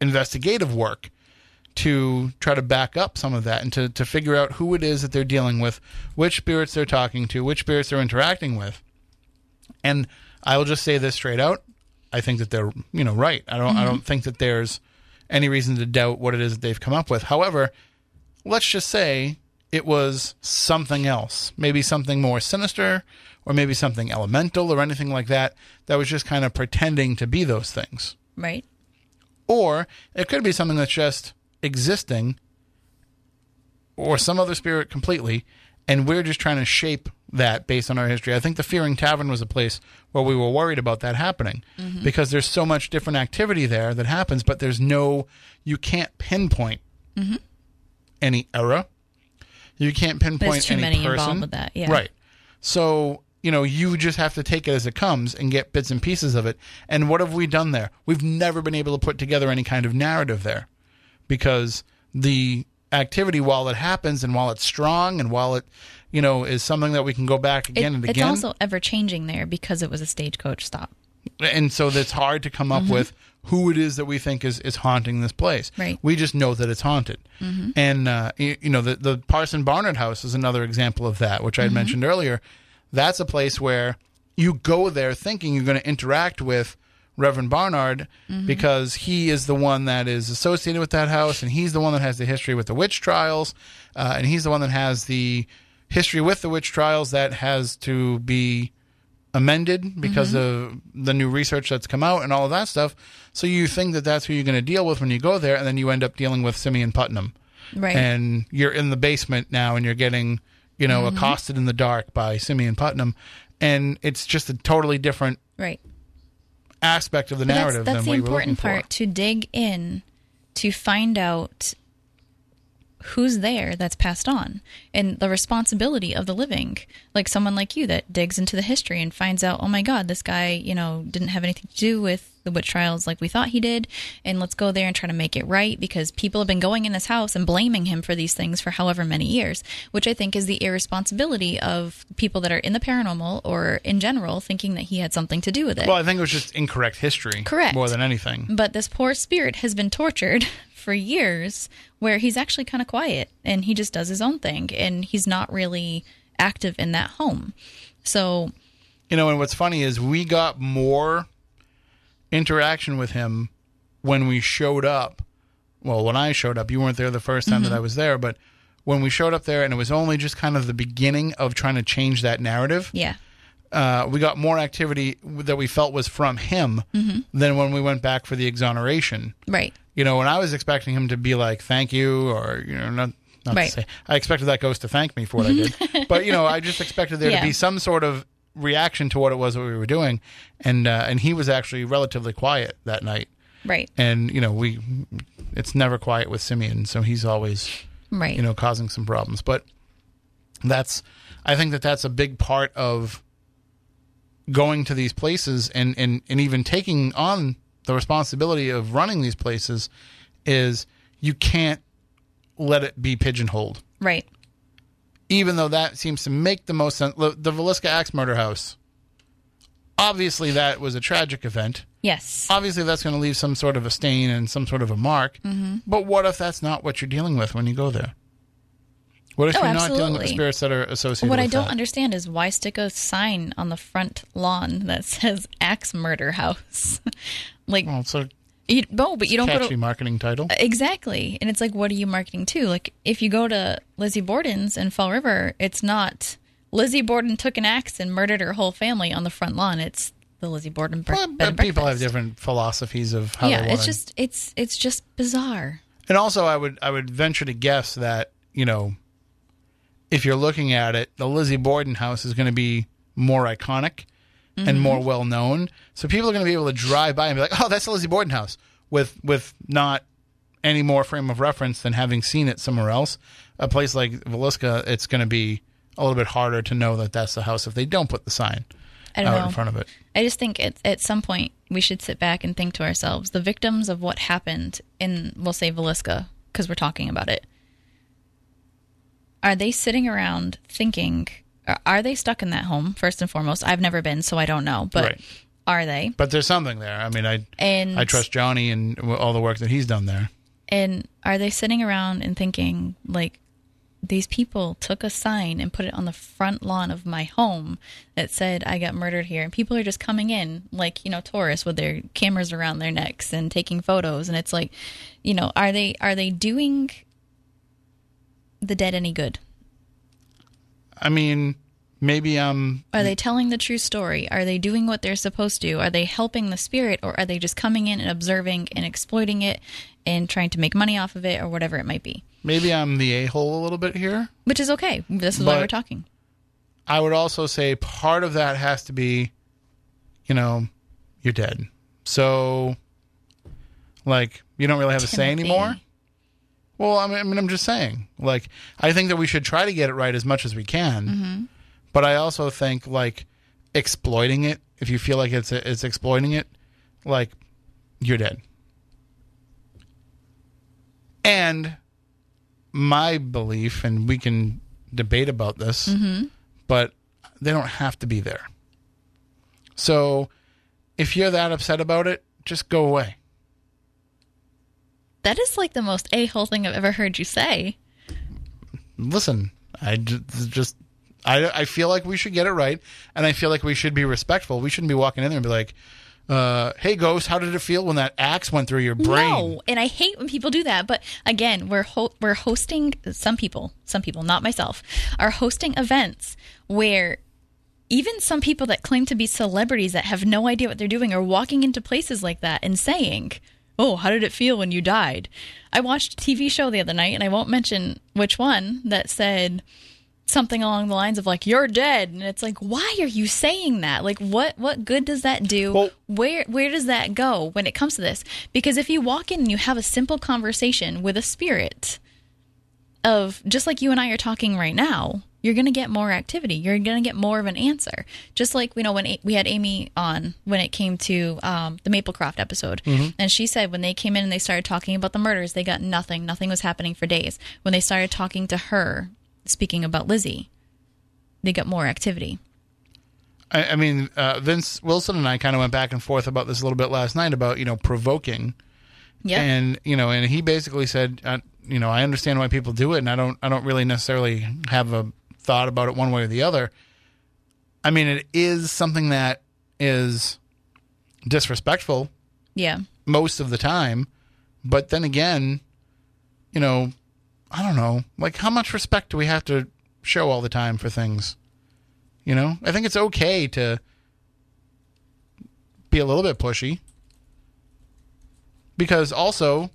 investigative work to try to back up some of that and to, to figure out who it is that they're dealing with, which spirits they're talking to, which spirits they're interacting with. And I will just say this straight out. I think that they're, you know, right. I don't I don't mm-hmm. think that there's any reason to doubt what it is that they've come up with. However, let's just say it was something else, maybe something more sinister, or maybe something elemental or anything like that, that was just kind of pretending to be those things. Right. Or it could be something that's just existing, or some other spirit completely, and we're just trying to shape that based on our history. I think the Fearing Tavern was a place where we were worried about that happening mm-hmm. because there's so much different activity there that happens, but there's no, you can't pinpoint mm-hmm. any era. You can't pinpoint There's too any many person. involved with that, yeah. Right. So, you know, you just have to take it as it comes and get bits and pieces of it. And what have we done there? We've never been able to put together any kind of narrative there because the activity, while it happens and while it's strong and while it, you know, is something that we can go back again It- and it's again. also ever changing there because it was a stagecoach stop. and so that's hard to come up mm-hmm. with who it is that we think is, is haunting this place. Right. We just know that it's haunted. Mm-hmm. And, uh, you, you know, the, the Parson Barnard House is another example of that, which I had mm-hmm. mentioned earlier. That's a place where you go there thinking you're going to interact with Reverend Barnard mm-hmm. because he is the one that is associated with that house and he's the one that has the history with the witch trials uh, and he's the one that has the history with the witch trials that has to be amended because mm-hmm. of the new research that's come out and all of that stuff. So you think that that's who you're going to deal with when you go there, and then you end up dealing with Simeon Putnam, Right. and you're in the basement now, and you're getting, you know, mm-hmm. accosted in the dark by Simeon Putnam, and it's just a totally different right. Aspect of the narrative that's, that's than the we were important part for. to dig in to find out who's there that's passed on and the responsibility of the living like someone like you that digs into the history and finds out oh my god this guy you know didn't have anything to do with the witch trials like we thought he did and let's go there and try to make it right because people have been going in this house and blaming him for these things for however many years which i think is the irresponsibility of people that are in the paranormal or in general thinking that he had something to do with it Well, I think it was just incorrect history, Correct. more than anything. but this poor spirit has been tortured for years where he's actually kind of quiet and he just does his own thing and he's not really active in that home. So, You know, and what's funny is we got more interaction with him when we showed up. Well, when I showed up, you weren't there the first time that mm-hmm. I was there, but when we showed up there, and it was only just kind of the beginning of trying to change that narrative. yeah. Uh, we got more activity that we felt was from him mm-hmm. than when we went back for the exoneration. Right. You know, when I was expecting him to be like, "Thank you," or you know, not not Right. to say, I expected that ghost to thank me for what I mm-hmm. did, but you know, I just expected there Yeah. to be some sort of reaction to what it was that we were doing, and uh, and he was actually relatively quiet that night, Right. and you know, we it's never quiet with Simeon, so he's always Right. you know causing some problems, but that's I think that that's a big part of going to these places and, and, and even taking on the responsibility of running these places is you can't let it be pigeonholed. right. Even though that seems to make the most sense. The the Villisca Axe Murder House. Obviously, that was a tragic event. Yes. Obviously, that's going to leave some sort of a stain and some sort of a mark. Mm-hmm. But what if that's not what you're dealing with when you go there? What if Oh, you're not dealing with the spirits that are associated? What I don't that? understand is why stick a sign on the front lawn that says Axe Murder House? like, Well, it's a you, no, but you don't go catchy to. marketing title. Exactly. And it's like, what are you marketing to? Like, if you go to Lizzie Borden's in Fall River, it's not Lizzie Borden took an axe and murdered her whole family on the front lawn. It's the Lizzie Borden bre- Well, but people have different philosophies of how Yeah, it's just it's it's just bizarre. And also, I would I would venture to guess that you know, if you're looking at it, the Lizzie Borden house is going to be more iconic Mm-hmm. and more well known. So people are going to be able to drive by and be like, "Oh, that's the Lizzie Borden house," with with not any more frame of reference than having seen it somewhere else. A place like Villisca, it's going to be a little bit harder to know that that's the house if they don't put the sign out know. in front of it. I just think at at some point we should sit back and think to ourselves: the victims of what happened in, we'll say, Villisca, because we're talking about it. Are they sitting around thinking? Are- they stuck in that home? First and foremost, I've never been, so I don't know. But Right. are they? But there's something there. I mean, I And I trust Johnny and all the work that he's done there. And are they sitting around and thinking, like, these people took a sign and put it on the front lawn of my home that said I got murdered here, and people are just coming in like you know tourists with their cameras around their necks and taking photos, and it's like, you know, are they are they doing the dead any good? I mean, maybe I'm. Are they telling the true story? Are they doing what they're supposed to? Are they helping the spirit, or are they just coming in and observing and exploiting it and trying to make money off of it, or whatever it might be? Maybe I'm the a hole a little bit here. Which is okay. This is why we're talking. I would also say part of that has to be, you know, you're dead. So, like, you don't really have a say anymore. Well, I mean, I mean, I'm just saying. Like, I think that we should try to get it right as much as we can. Mm-hmm. But I also think like exploiting it. If you feel like it's it's exploiting it, like you're dead. And my belief, and we can debate about this, Mm-hmm. but they don't have to be there. So if you're that upset about it, just go away. That is like the most a hole thing I've ever heard you say. Listen, I just I I feel like we should get it right, and I feel like we should be respectful. We shouldn't be walking in there and be like, uh, "Hey, ghost, how did it feel when that axe went through your brain?" No, and I hate when people do that. But again, we're ho- we're hosting some people, some people, not myself, are hosting events where even some people that claim to be celebrities that have no idea what they're doing are walking into places like that and saying, "Oh, how did it feel when you died?" I watched a TV show the other night, and I won't mention which one that said something along the lines of like you're dead. And it's like why are you saying that? Like what what good does that do? Well- where where does that go when it comes to this? Because if you walk in and you have a simple conversation with a spirit of just like you and I are talking right now you're going to get more activity. You're going to get more of an answer. Just like you know when A- we had Amy on when it came to um, the Maplecroft episode. And she said when they came in and they started talking about the murders they got nothing. Nothing was happening for days. When they started talking to her speaking about Lizzie they got more activity. I, I mean, uh, Vince Wilson and I kind of went back and forth about this a little bit last night about you know provoking. yeah. And you know and he basically said uh, you know i understand why people do it and i don't i don't really necessarily have a thought about it one way or the other. I mean it is something that is disrespectful yeah. most of the time but then again you know i don't know like how much respect do we have to show all the time for things? You know i think it's okay to be a little bit pushy because also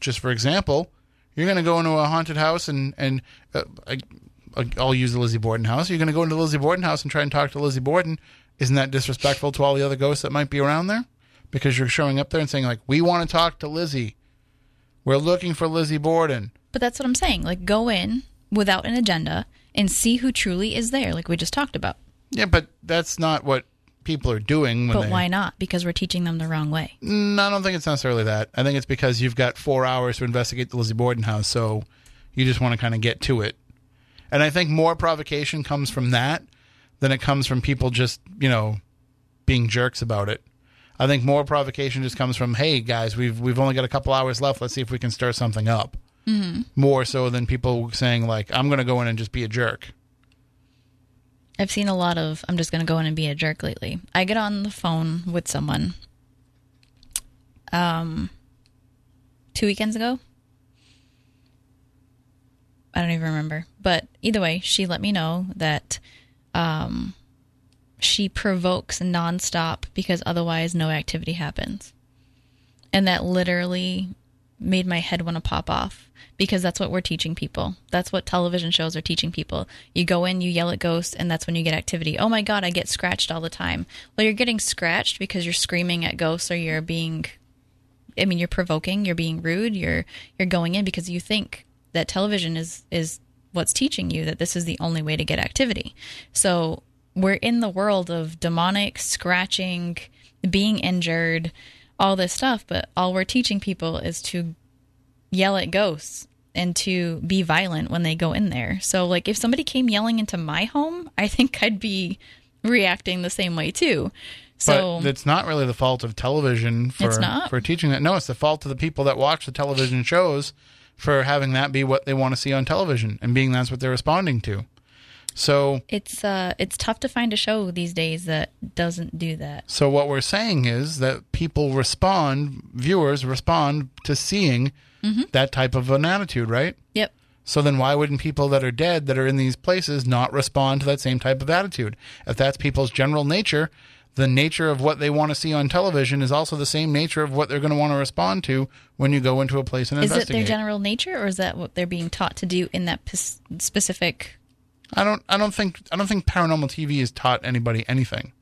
just for example you're going to go into a haunted house and and uh, I, Uh, I'll use the Lizzie Borden house. You're going to go into the Lizzie Borden house and try and talk to Lizzie Borden. Isn't that disrespectful to all the other ghosts that might be around there? Because you're showing up there and saying like, "We want to talk to Lizzie. We're looking for Lizzie Borden." But that's what I'm saying. Like, go in without an agenda and see who truly is there, like we just talked about. Yeah, but that's not what people are doing. When But they, why not? Because we're teaching them the wrong way. No, I don't think it's necessarily that. I think it's because you've got four hours to investigate the Lizzie Borden house, so you just want to kind of get to it. And I think more provocation comes from that than it comes from people just, you know, being jerks about it. I think more provocation just comes from, hey guys, we've we've only got a couple hours left. Let's see if we can stir something up. Mm-hmm. More so than people saying like, I'm going to go in and just be a jerk. I've seen a lot of I'm just going to go in and be a jerk lately. I get on the phone with someone um 2 weekends ago. I don't even remember. But either way, she let me know that um she provokes nonstop because otherwise no activity happens. And that literally made my head want to pop off because that's what we're teaching people. That's what television shows are teaching people. You go in, you yell at ghosts, and that's when you get activity. Oh my God, I get scratched all the time. Well, you're getting scratched because you're screaming at ghosts or you're being, I mean, you're provoking, you're being rude, you're you're going in because you think that television is is what's teaching you that this is the only way to get activity. So we're in the world of demonic scratching, being injured, all this stuff, but all we're teaching people is to yell at ghosts and to be violent when they go in there. So like if somebody came yelling into my home, I think I'd be reacting the same way too. So but it's not really the fault of television for for teaching that. No, it's the fault of the people that watch the television shows for having that be what they want to see on television and being that's what they're responding to. So it's uh it's tough to find a show these days that doesn't do that. so what we're saying is that people respond, viewers respond to seeing Mm-hmm. that type of an attitude, right? Yep. So then why wouldn't people that are dead that are in these places not respond to that same type of attitude? If that's people's general nature, the nature of what they want to see on television is also the same nature of what they're going to want to respond to when you go into a place and investigate. Is it their general nature, or is that what they're being taught to do in that pis- specific? I don't I don't think I don't think paranormal TV has taught anybody anything.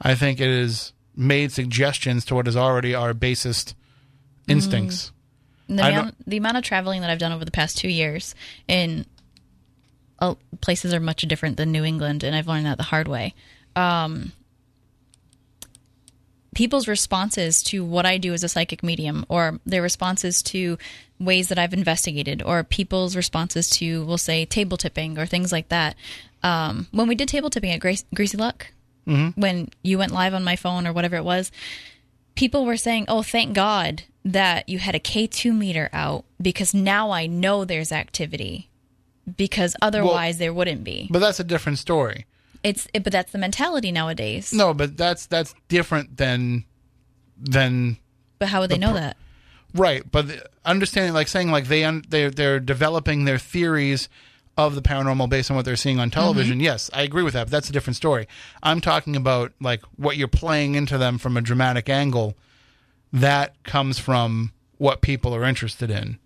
I think it has made suggestions to what is already our basest instincts. The amount, the amount of traveling that I've done over the past two years in uh, places are much different than New England, and I've learned that the hard way. Um, people's responses to what I do as a psychic medium, or their responses to ways that I've investigated, or people's responses to, we'll say, table tipping or things like that. Um, when we did table tipping at Grace, Greasy Luck, when you went live on my phone or whatever it was, people were saying, "Oh, thank God that you had a K2 meter out because now I know there's activity because otherwise there wouldn't be." But that's a different story. It's it, but that's the mentality nowadays. No, but that's that's different than than But how would they know that? Right, but the- understanding, like saying, like they un- they're they're developing their theories of the paranormal based on what they're seeing on mm-hmm. television. Yes, I agree with that. But that's a different story. I'm talking about like what you're playing into them from a dramatic angle. That comes from what people are interested in.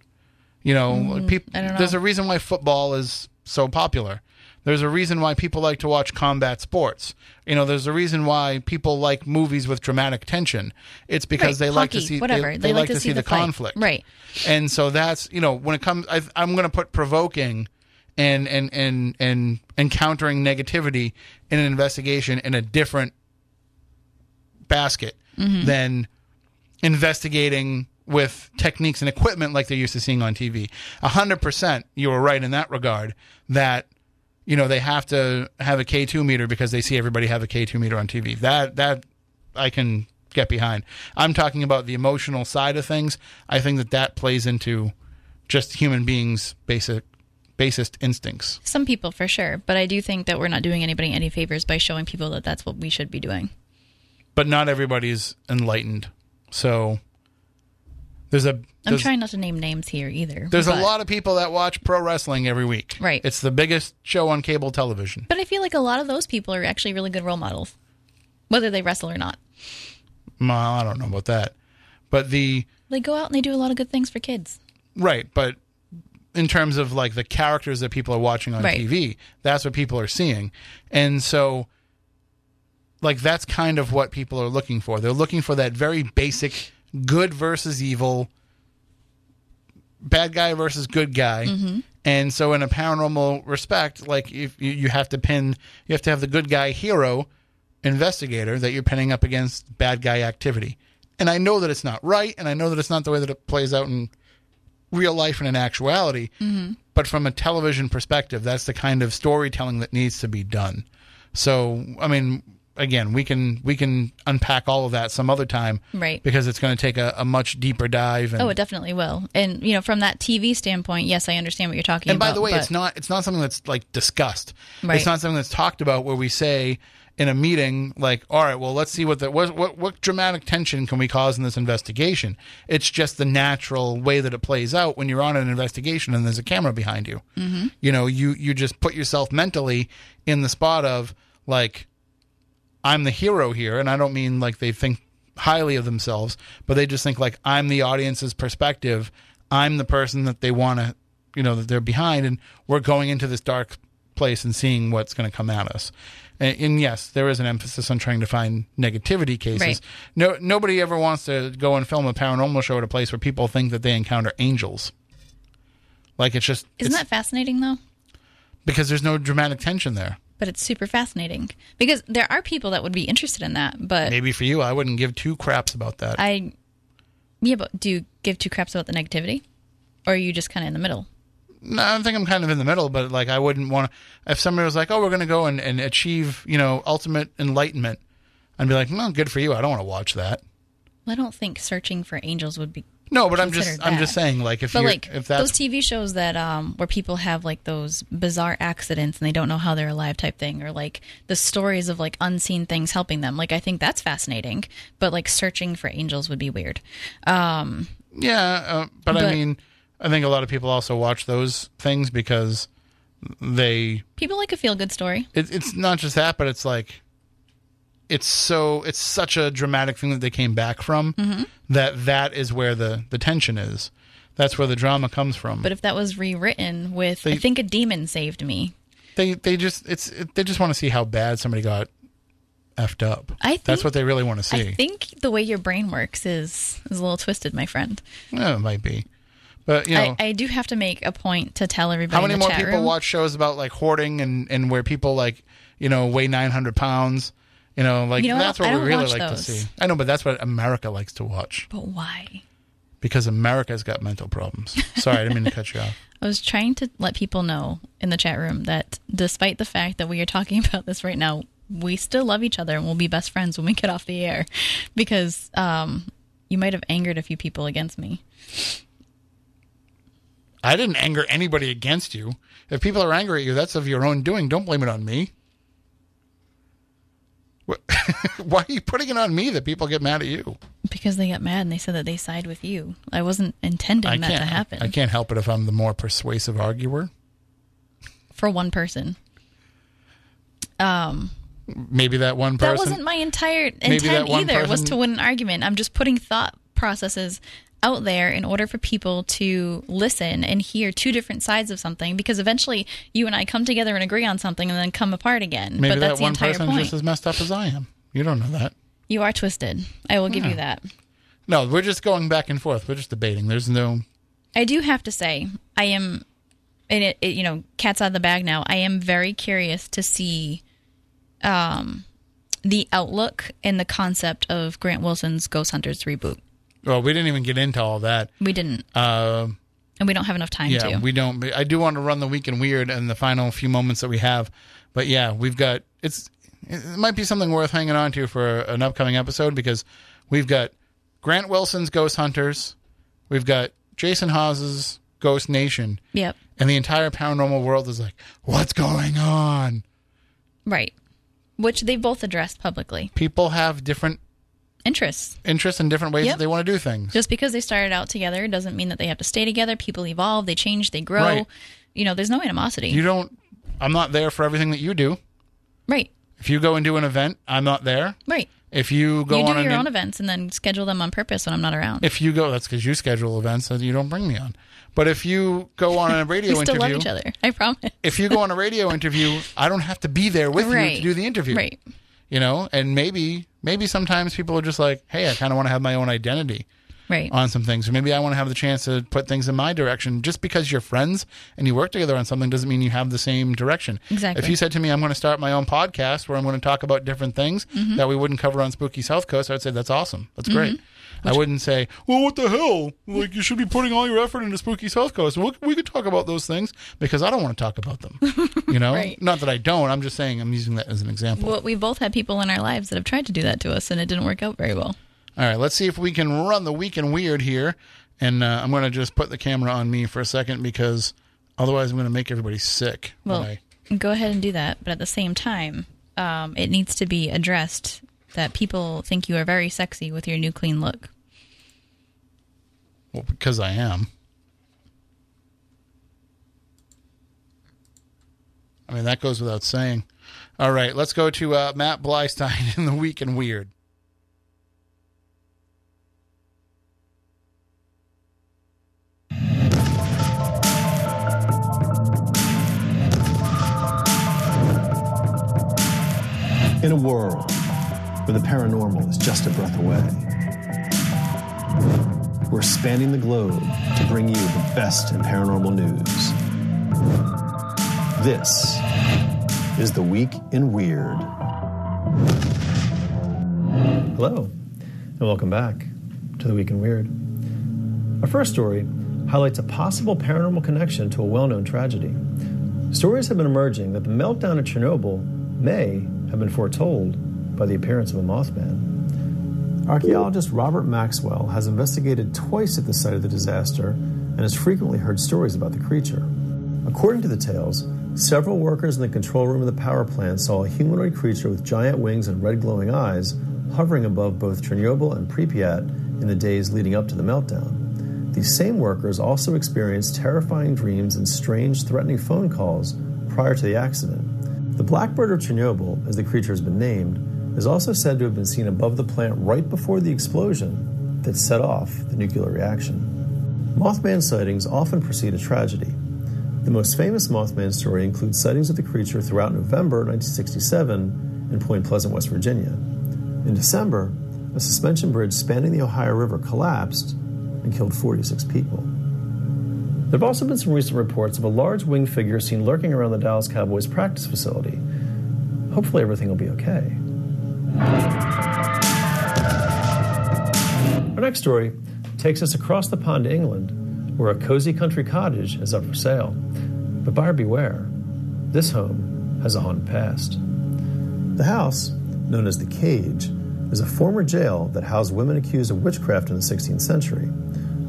You know, mm-hmm. peop- know. there's a reason why football is so popular. There's a reason why people like to watch combat sports. You know, there's a reason why people like movies with dramatic tension. It's because Right, they like to see whatever. They, they like, to see, the, fight. conflict, Right. And so that's you know when it comes, I, I'm going to put provoking and and and and encountering negativity in an investigation in a different basket Mm-hmm. than investigating with techniques and equipment like they're used to seeing on TV. A hundred percent, you were right in that regard. That you know they have to have a K two meter because they see everybody have a K two meter on TV. That that I can get behind. I'm talking about the emotional side of things. I think that that plays into just human beings' basic basest instincts. Some people for sure, but I do think that we're not doing anybody any favors by showing people that that's what we should be doing. But not everybody's enlightened. So there's a I'm trying not to name names here either. There's but, a lot of people that watch pro wrestling every week. Right. It's the biggest show on cable television. But I feel like a lot of those people are actually really good role models, whether they wrestle or not. Well, I don't know about that. But the They go out and they do a lot of good things for kids. right, but in terms of like the characters that people are watching on Right. TV, that's what people are seeing. And so like that's kind of what people are looking for. They're looking for that very basic good versus evil bad guy versus good guy. Mm-hmm. And so in a paranormal respect, like if you, you have to pin you have to have the good guy hero investigator that you're pinning up against bad guy activity. And I know that it's not right and I know that it's not the way that it plays out in real life and in actuality. Mm-hmm. But from a television perspective, that's the kind of storytelling that needs to be done. So, I mean, again, we can we can unpack all of that some other time, Right. Because it's going to take a, a much deeper dive. And, Oh, it definitely will. And you know, from that TV standpoint, yes, I understand what you're talking and about. And by the way, but- it's not it's not something that's like discussed. Right. It's not something that's talked about where we say in a meeting like, all right, well, let's see what the what what, what dramatic tension can we cause in this investigation. It's just the natural way that it plays out when you're on an investigation and there's a camera behind you. Mm-hmm. You know, you you just put yourself mentally in the spot of like I'm the hero here, and I don't mean like they think highly of themselves, but they just think like I'm the audience's perspective. I'm the person that they want to, you know, that they're behind, and we're going into this dark place and seeing what's going to come at us. And, and yes, there is an emphasis on trying to find negativity cases. Right. No, nobody ever wants to go and film a paranormal show at a place where people think that they encounter angels. Like it's just Isn't it's- that fascinating though? because there's no dramatic tension there. But it's super fascinating because there are people that would be interested in that. But Maybe for you, I wouldn't give two craps about that. I, yeah, but do you give two craps about the negativity, or are you just kind of in the middle? No, I think I'm kind of in the middle, but like I wouldn't want to. If somebody was like, "Oh, we're going to go and, and achieve, you know, ultimate enlightenment," I'd be like, "No, good for you. I don't want to watch that." I don't think searching for angels would be No, but I'm just Considered I'm just saying like if But you like if those TV shows that um where people have like those bizarre accidents and they don't know how they're alive type thing, or like the stories of like unseen things helping them. Like I think that's fascinating, but like searching for angels would be weird. Um, yeah, uh, but, I mean, I think a lot of people also watch those things because they people like a feel good story. it, it's not just that, but it's like it's so it's such a dramatic thing that they came back from Mm-hmm. that that is where the the tension is. That's where the drama comes from. But if that was rewritten with, I think a demon saved me. they they just it's it, they just want to see how bad somebody got effed up. I think- That's what they really want to see. I think the way your brain works is is a little twisted, my friend. Yeah, it might be, but you know. I, I do have to make a point to tell everybody. How many more people room, watch shows about like hoarding and, and where people like you know weigh nine hundred pounds? You know, like You know, that's what we really like those. to see. I know, but that's what America likes to watch But why? because America's got mental problems. Sorry, I didn't mean to cut you off. I was trying to let people know in the chat room that despite the fact that we are talking about this right now, we still love each other and we'll be best friends when we get off the air because um, you might have angered a few people against me. I didn't anger anybody against you. If people are angry at you, that's of your own doing. Don't blame it on me. Why are you putting it on me that people get mad at you? Because they got mad and they said that they side with you. I wasn't intending I that to happen I can't help it if I'm the more persuasive arguer. for one person. Um, Maybe that one person. that wasn't my entire intent either. Was to win an argument. I'm just putting thought processes out there in order for people to listen and hear two different sides of something. Because eventually, you and I come together and agree on something, and then come apart again. Maybe but that that's the one entire person's point. just as messed up as I am. You don't know that. You are twisted. I will give you that. No, we're just going back and forth. We're just debating. There's no. I do have to say, I am, and it, it you know, cat's out of the bag now. I am very curious to see, um, the outlook and the concept of Grant Wilson's Ghost Hunters reboot. Well, we didn't even get into all that. We didn't, Uh, and we don't have enough time yeah, to. we don't. I do want to run the week in weird and the final few moments that we have, but yeah, we've got. It's. It might be something worth hanging on to for an upcoming episode because we've got Grant Wilson's Ghost Hunters, we've got Jason Hawes's Ghost Nation, Yep. and the entire paranormal world is like, what's going on? Right. Which they both addressed publicly. People have different Interests. interests and different ways Yep. that they want to do things. Just because they started out together doesn't mean that they have to stay together. People evolve, they change, they grow. Right. You know, there's no animosity. you don't. I'm not there for everything that you do. right. If you go and do an event, I'm not there. Right. If you go you on do your an, own events and then schedule them on purpose when I'm not around. if you go, that's because you schedule events and you don't bring me on. But if you go on a radio we still interview, love each other. I promise. if you go on a radio interview, I don't have to be there with you to do the interview. Right. You know, and maybe maybe sometimes people are just like, hey, I kind of want to have my own identity Right. on some things, or maybe I want to have the chance to put things in my direction. Just because you're friends and you work together on something doesn't mean you have the same direction. Exactly. If you said to me, I'm going to start my own podcast where I'm going to talk about different things Mm-hmm. that we wouldn't cover on Spooky South Coast, I'd say that's awesome. That's great. I wouldn't say, well, what the hell? Like you should be putting all your effort into Spooky South Coast. We, we could talk about those things because I don't want to talk about them. You know, Right. not that I don't. I'm just saying I'm using that as an example. Well, we've both had people in our lives that have tried to do that to us, and it didn't work out very well. All right, let's see if we can run the week in weird here. And uh, I'm going to just put the camera on me for a second because otherwise I'm going to make everybody sick. Well, I- go ahead and do that, but at the same time, um, it needs to be addressed that people think you are very sexy with your new clean look. Well, because I am. I mean, that goes without saying. All right, let's go to uh, Matt Blystein in the week in weird. In a world where the paranormal is just a breath away, we're spanning the globe to bring you the best in paranormal news. This is The Week in Weird. Hello, and welcome back to The Week in Weird. Our first story highlights a possible paranormal connection to a well known tragedy. Stories have been emerging that the meltdown at Chernobyl may have been foretold by the appearance of a Mothman. Archaeologist Robert Maxwell has investigated twice at the site of the disaster and has frequently heard stories about the creature. According to the tales, several workers in the control room of the power plant saw a humanoid creature with giant wings and red glowing eyes hovering above both Chernobyl and Pripyat in the days leading up to the meltdown. These same workers also experienced terrifying dreams and strange, threatening phone calls prior to the accident. The Blackbird of Chernobyl, as the creature has been named, is also said to have been seen above the plant right before the explosion that set off the nuclear reaction. Mothman sightings often precede a tragedy. The most famous Mothman story includes sightings of the creature throughout November 1967 in Point Pleasant, West Virginia. In December, a suspension bridge spanning the Ohio River collapsed and killed 46 people. There have also been some recent reports of a large winged figure seen lurking around the Dallas Cowboys practice facility. Hopefully, everything will be okay. Our next story takes us across the pond to England, where a cozy country cottage is up for sale. But buyer beware, this home has a haunted past. The house, known as the Cage, is a former jail that housed women accused of witchcraft in the 16th century.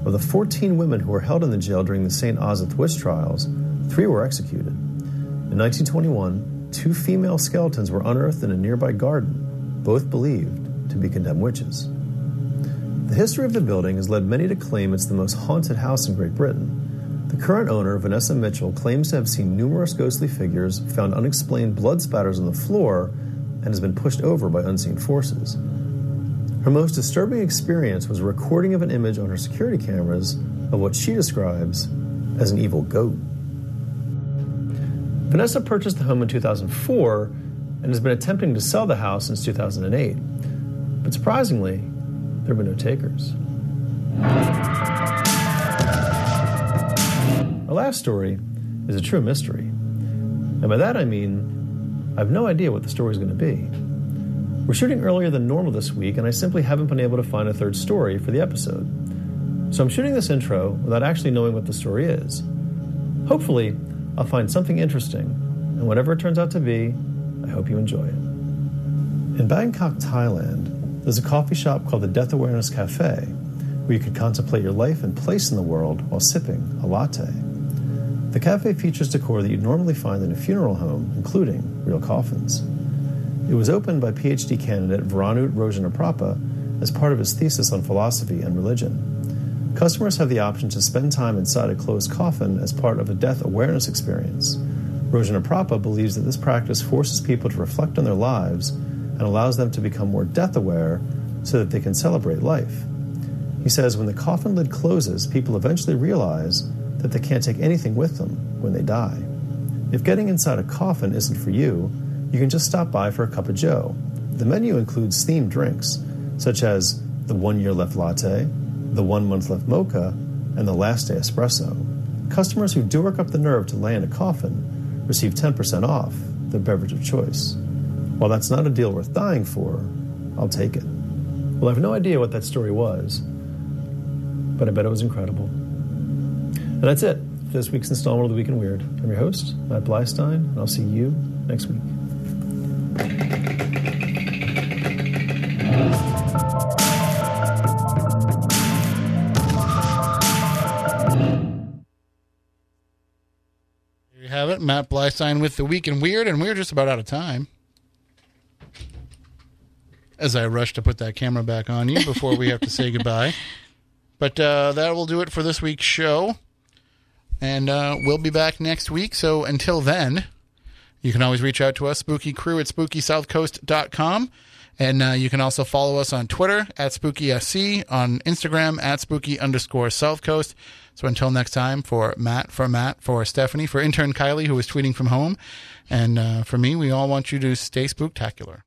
Of the 14 women who were held in the jail during the St. Osyth witch trials, three were executed. In 1921, two female skeletons were unearthed in a nearby garden, both believed to be condemned witches. The history of the building has led many to claim it's the most haunted house in Great Britain. The current owner, Vanessa Mitchell, claims to have seen numerous ghostly figures, found unexplained blood spatters on the floor, and has been pushed over by unseen forces. Her most disturbing experience was a recording of an image on her security cameras of what she describes as an evil goat. Vanessa purchased the home in 2004 and has been attempting to sell the house since 2008. But surprisingly, there have been no takers. Our last story is a true mystery. And by that I mean, I have no idea what the story is going to be. We're shooting earlier than normal this week, and I simply haven't been able to find a third story for the episode. So I'm shooting this intro without actually knowing what the story is. Hopefully, I'll find something interesting, and whatever it turns out to be, I hope you enjoy it. In Bangkok, Thailand, there's a coffee shop called the Death Awareness Cafe, where you can contemplate your life and place in the world while sipping a latte. The cafe features decor that you'd normally find in a funeral home, including real coffins. It was opened by PhD candidate Varanut Rojanaprapa as part of his thesis on philosophy and religion. Customers have the option to spend time inside a closed coffin as part of a death awareness experience. Rojanaprapa believes that this practice forces people to reflect on their lives and allows them to become more death aware so that they can celebrate life. He says when the coffin lid closes, people eventually realize that they can't take anything with them when they die. If getting inside a coffin isn't for you, you can just stop by for a cup of joe. The menu includes themed drinks, such as the one year left latte, the one month left mocha, and the last day espresso. Customers who do work up the nerve to lay in a coffin receive 10% off their beverage of choice. While that's not a deal worth dying for, I'll take it. Well, I have no idea what that story was, but I bet it was incredible. And that's it for this week's installment of The Week in Weird. I'm your host, Matt Bleistein, and I'll see you next week. Matt Bleistein with the Week in Weird, and we're just about out of time. As I rush to put that camera back on you before we have to say goodbye. But uh, that will do it for this week's show. And uh, we'll be back next week. So until then, you can always reach out to us, spooky crew at spookysouthcoast.com. And uh, you can also follow us on Twitter at SpookySC, on Instagram at spooky underscore South Coast. So until next time, for Matt, for Matt, for Stephanie, for intern Kylie, who is tweeting from home, and uh, for me, we all want you to stay spooktacular.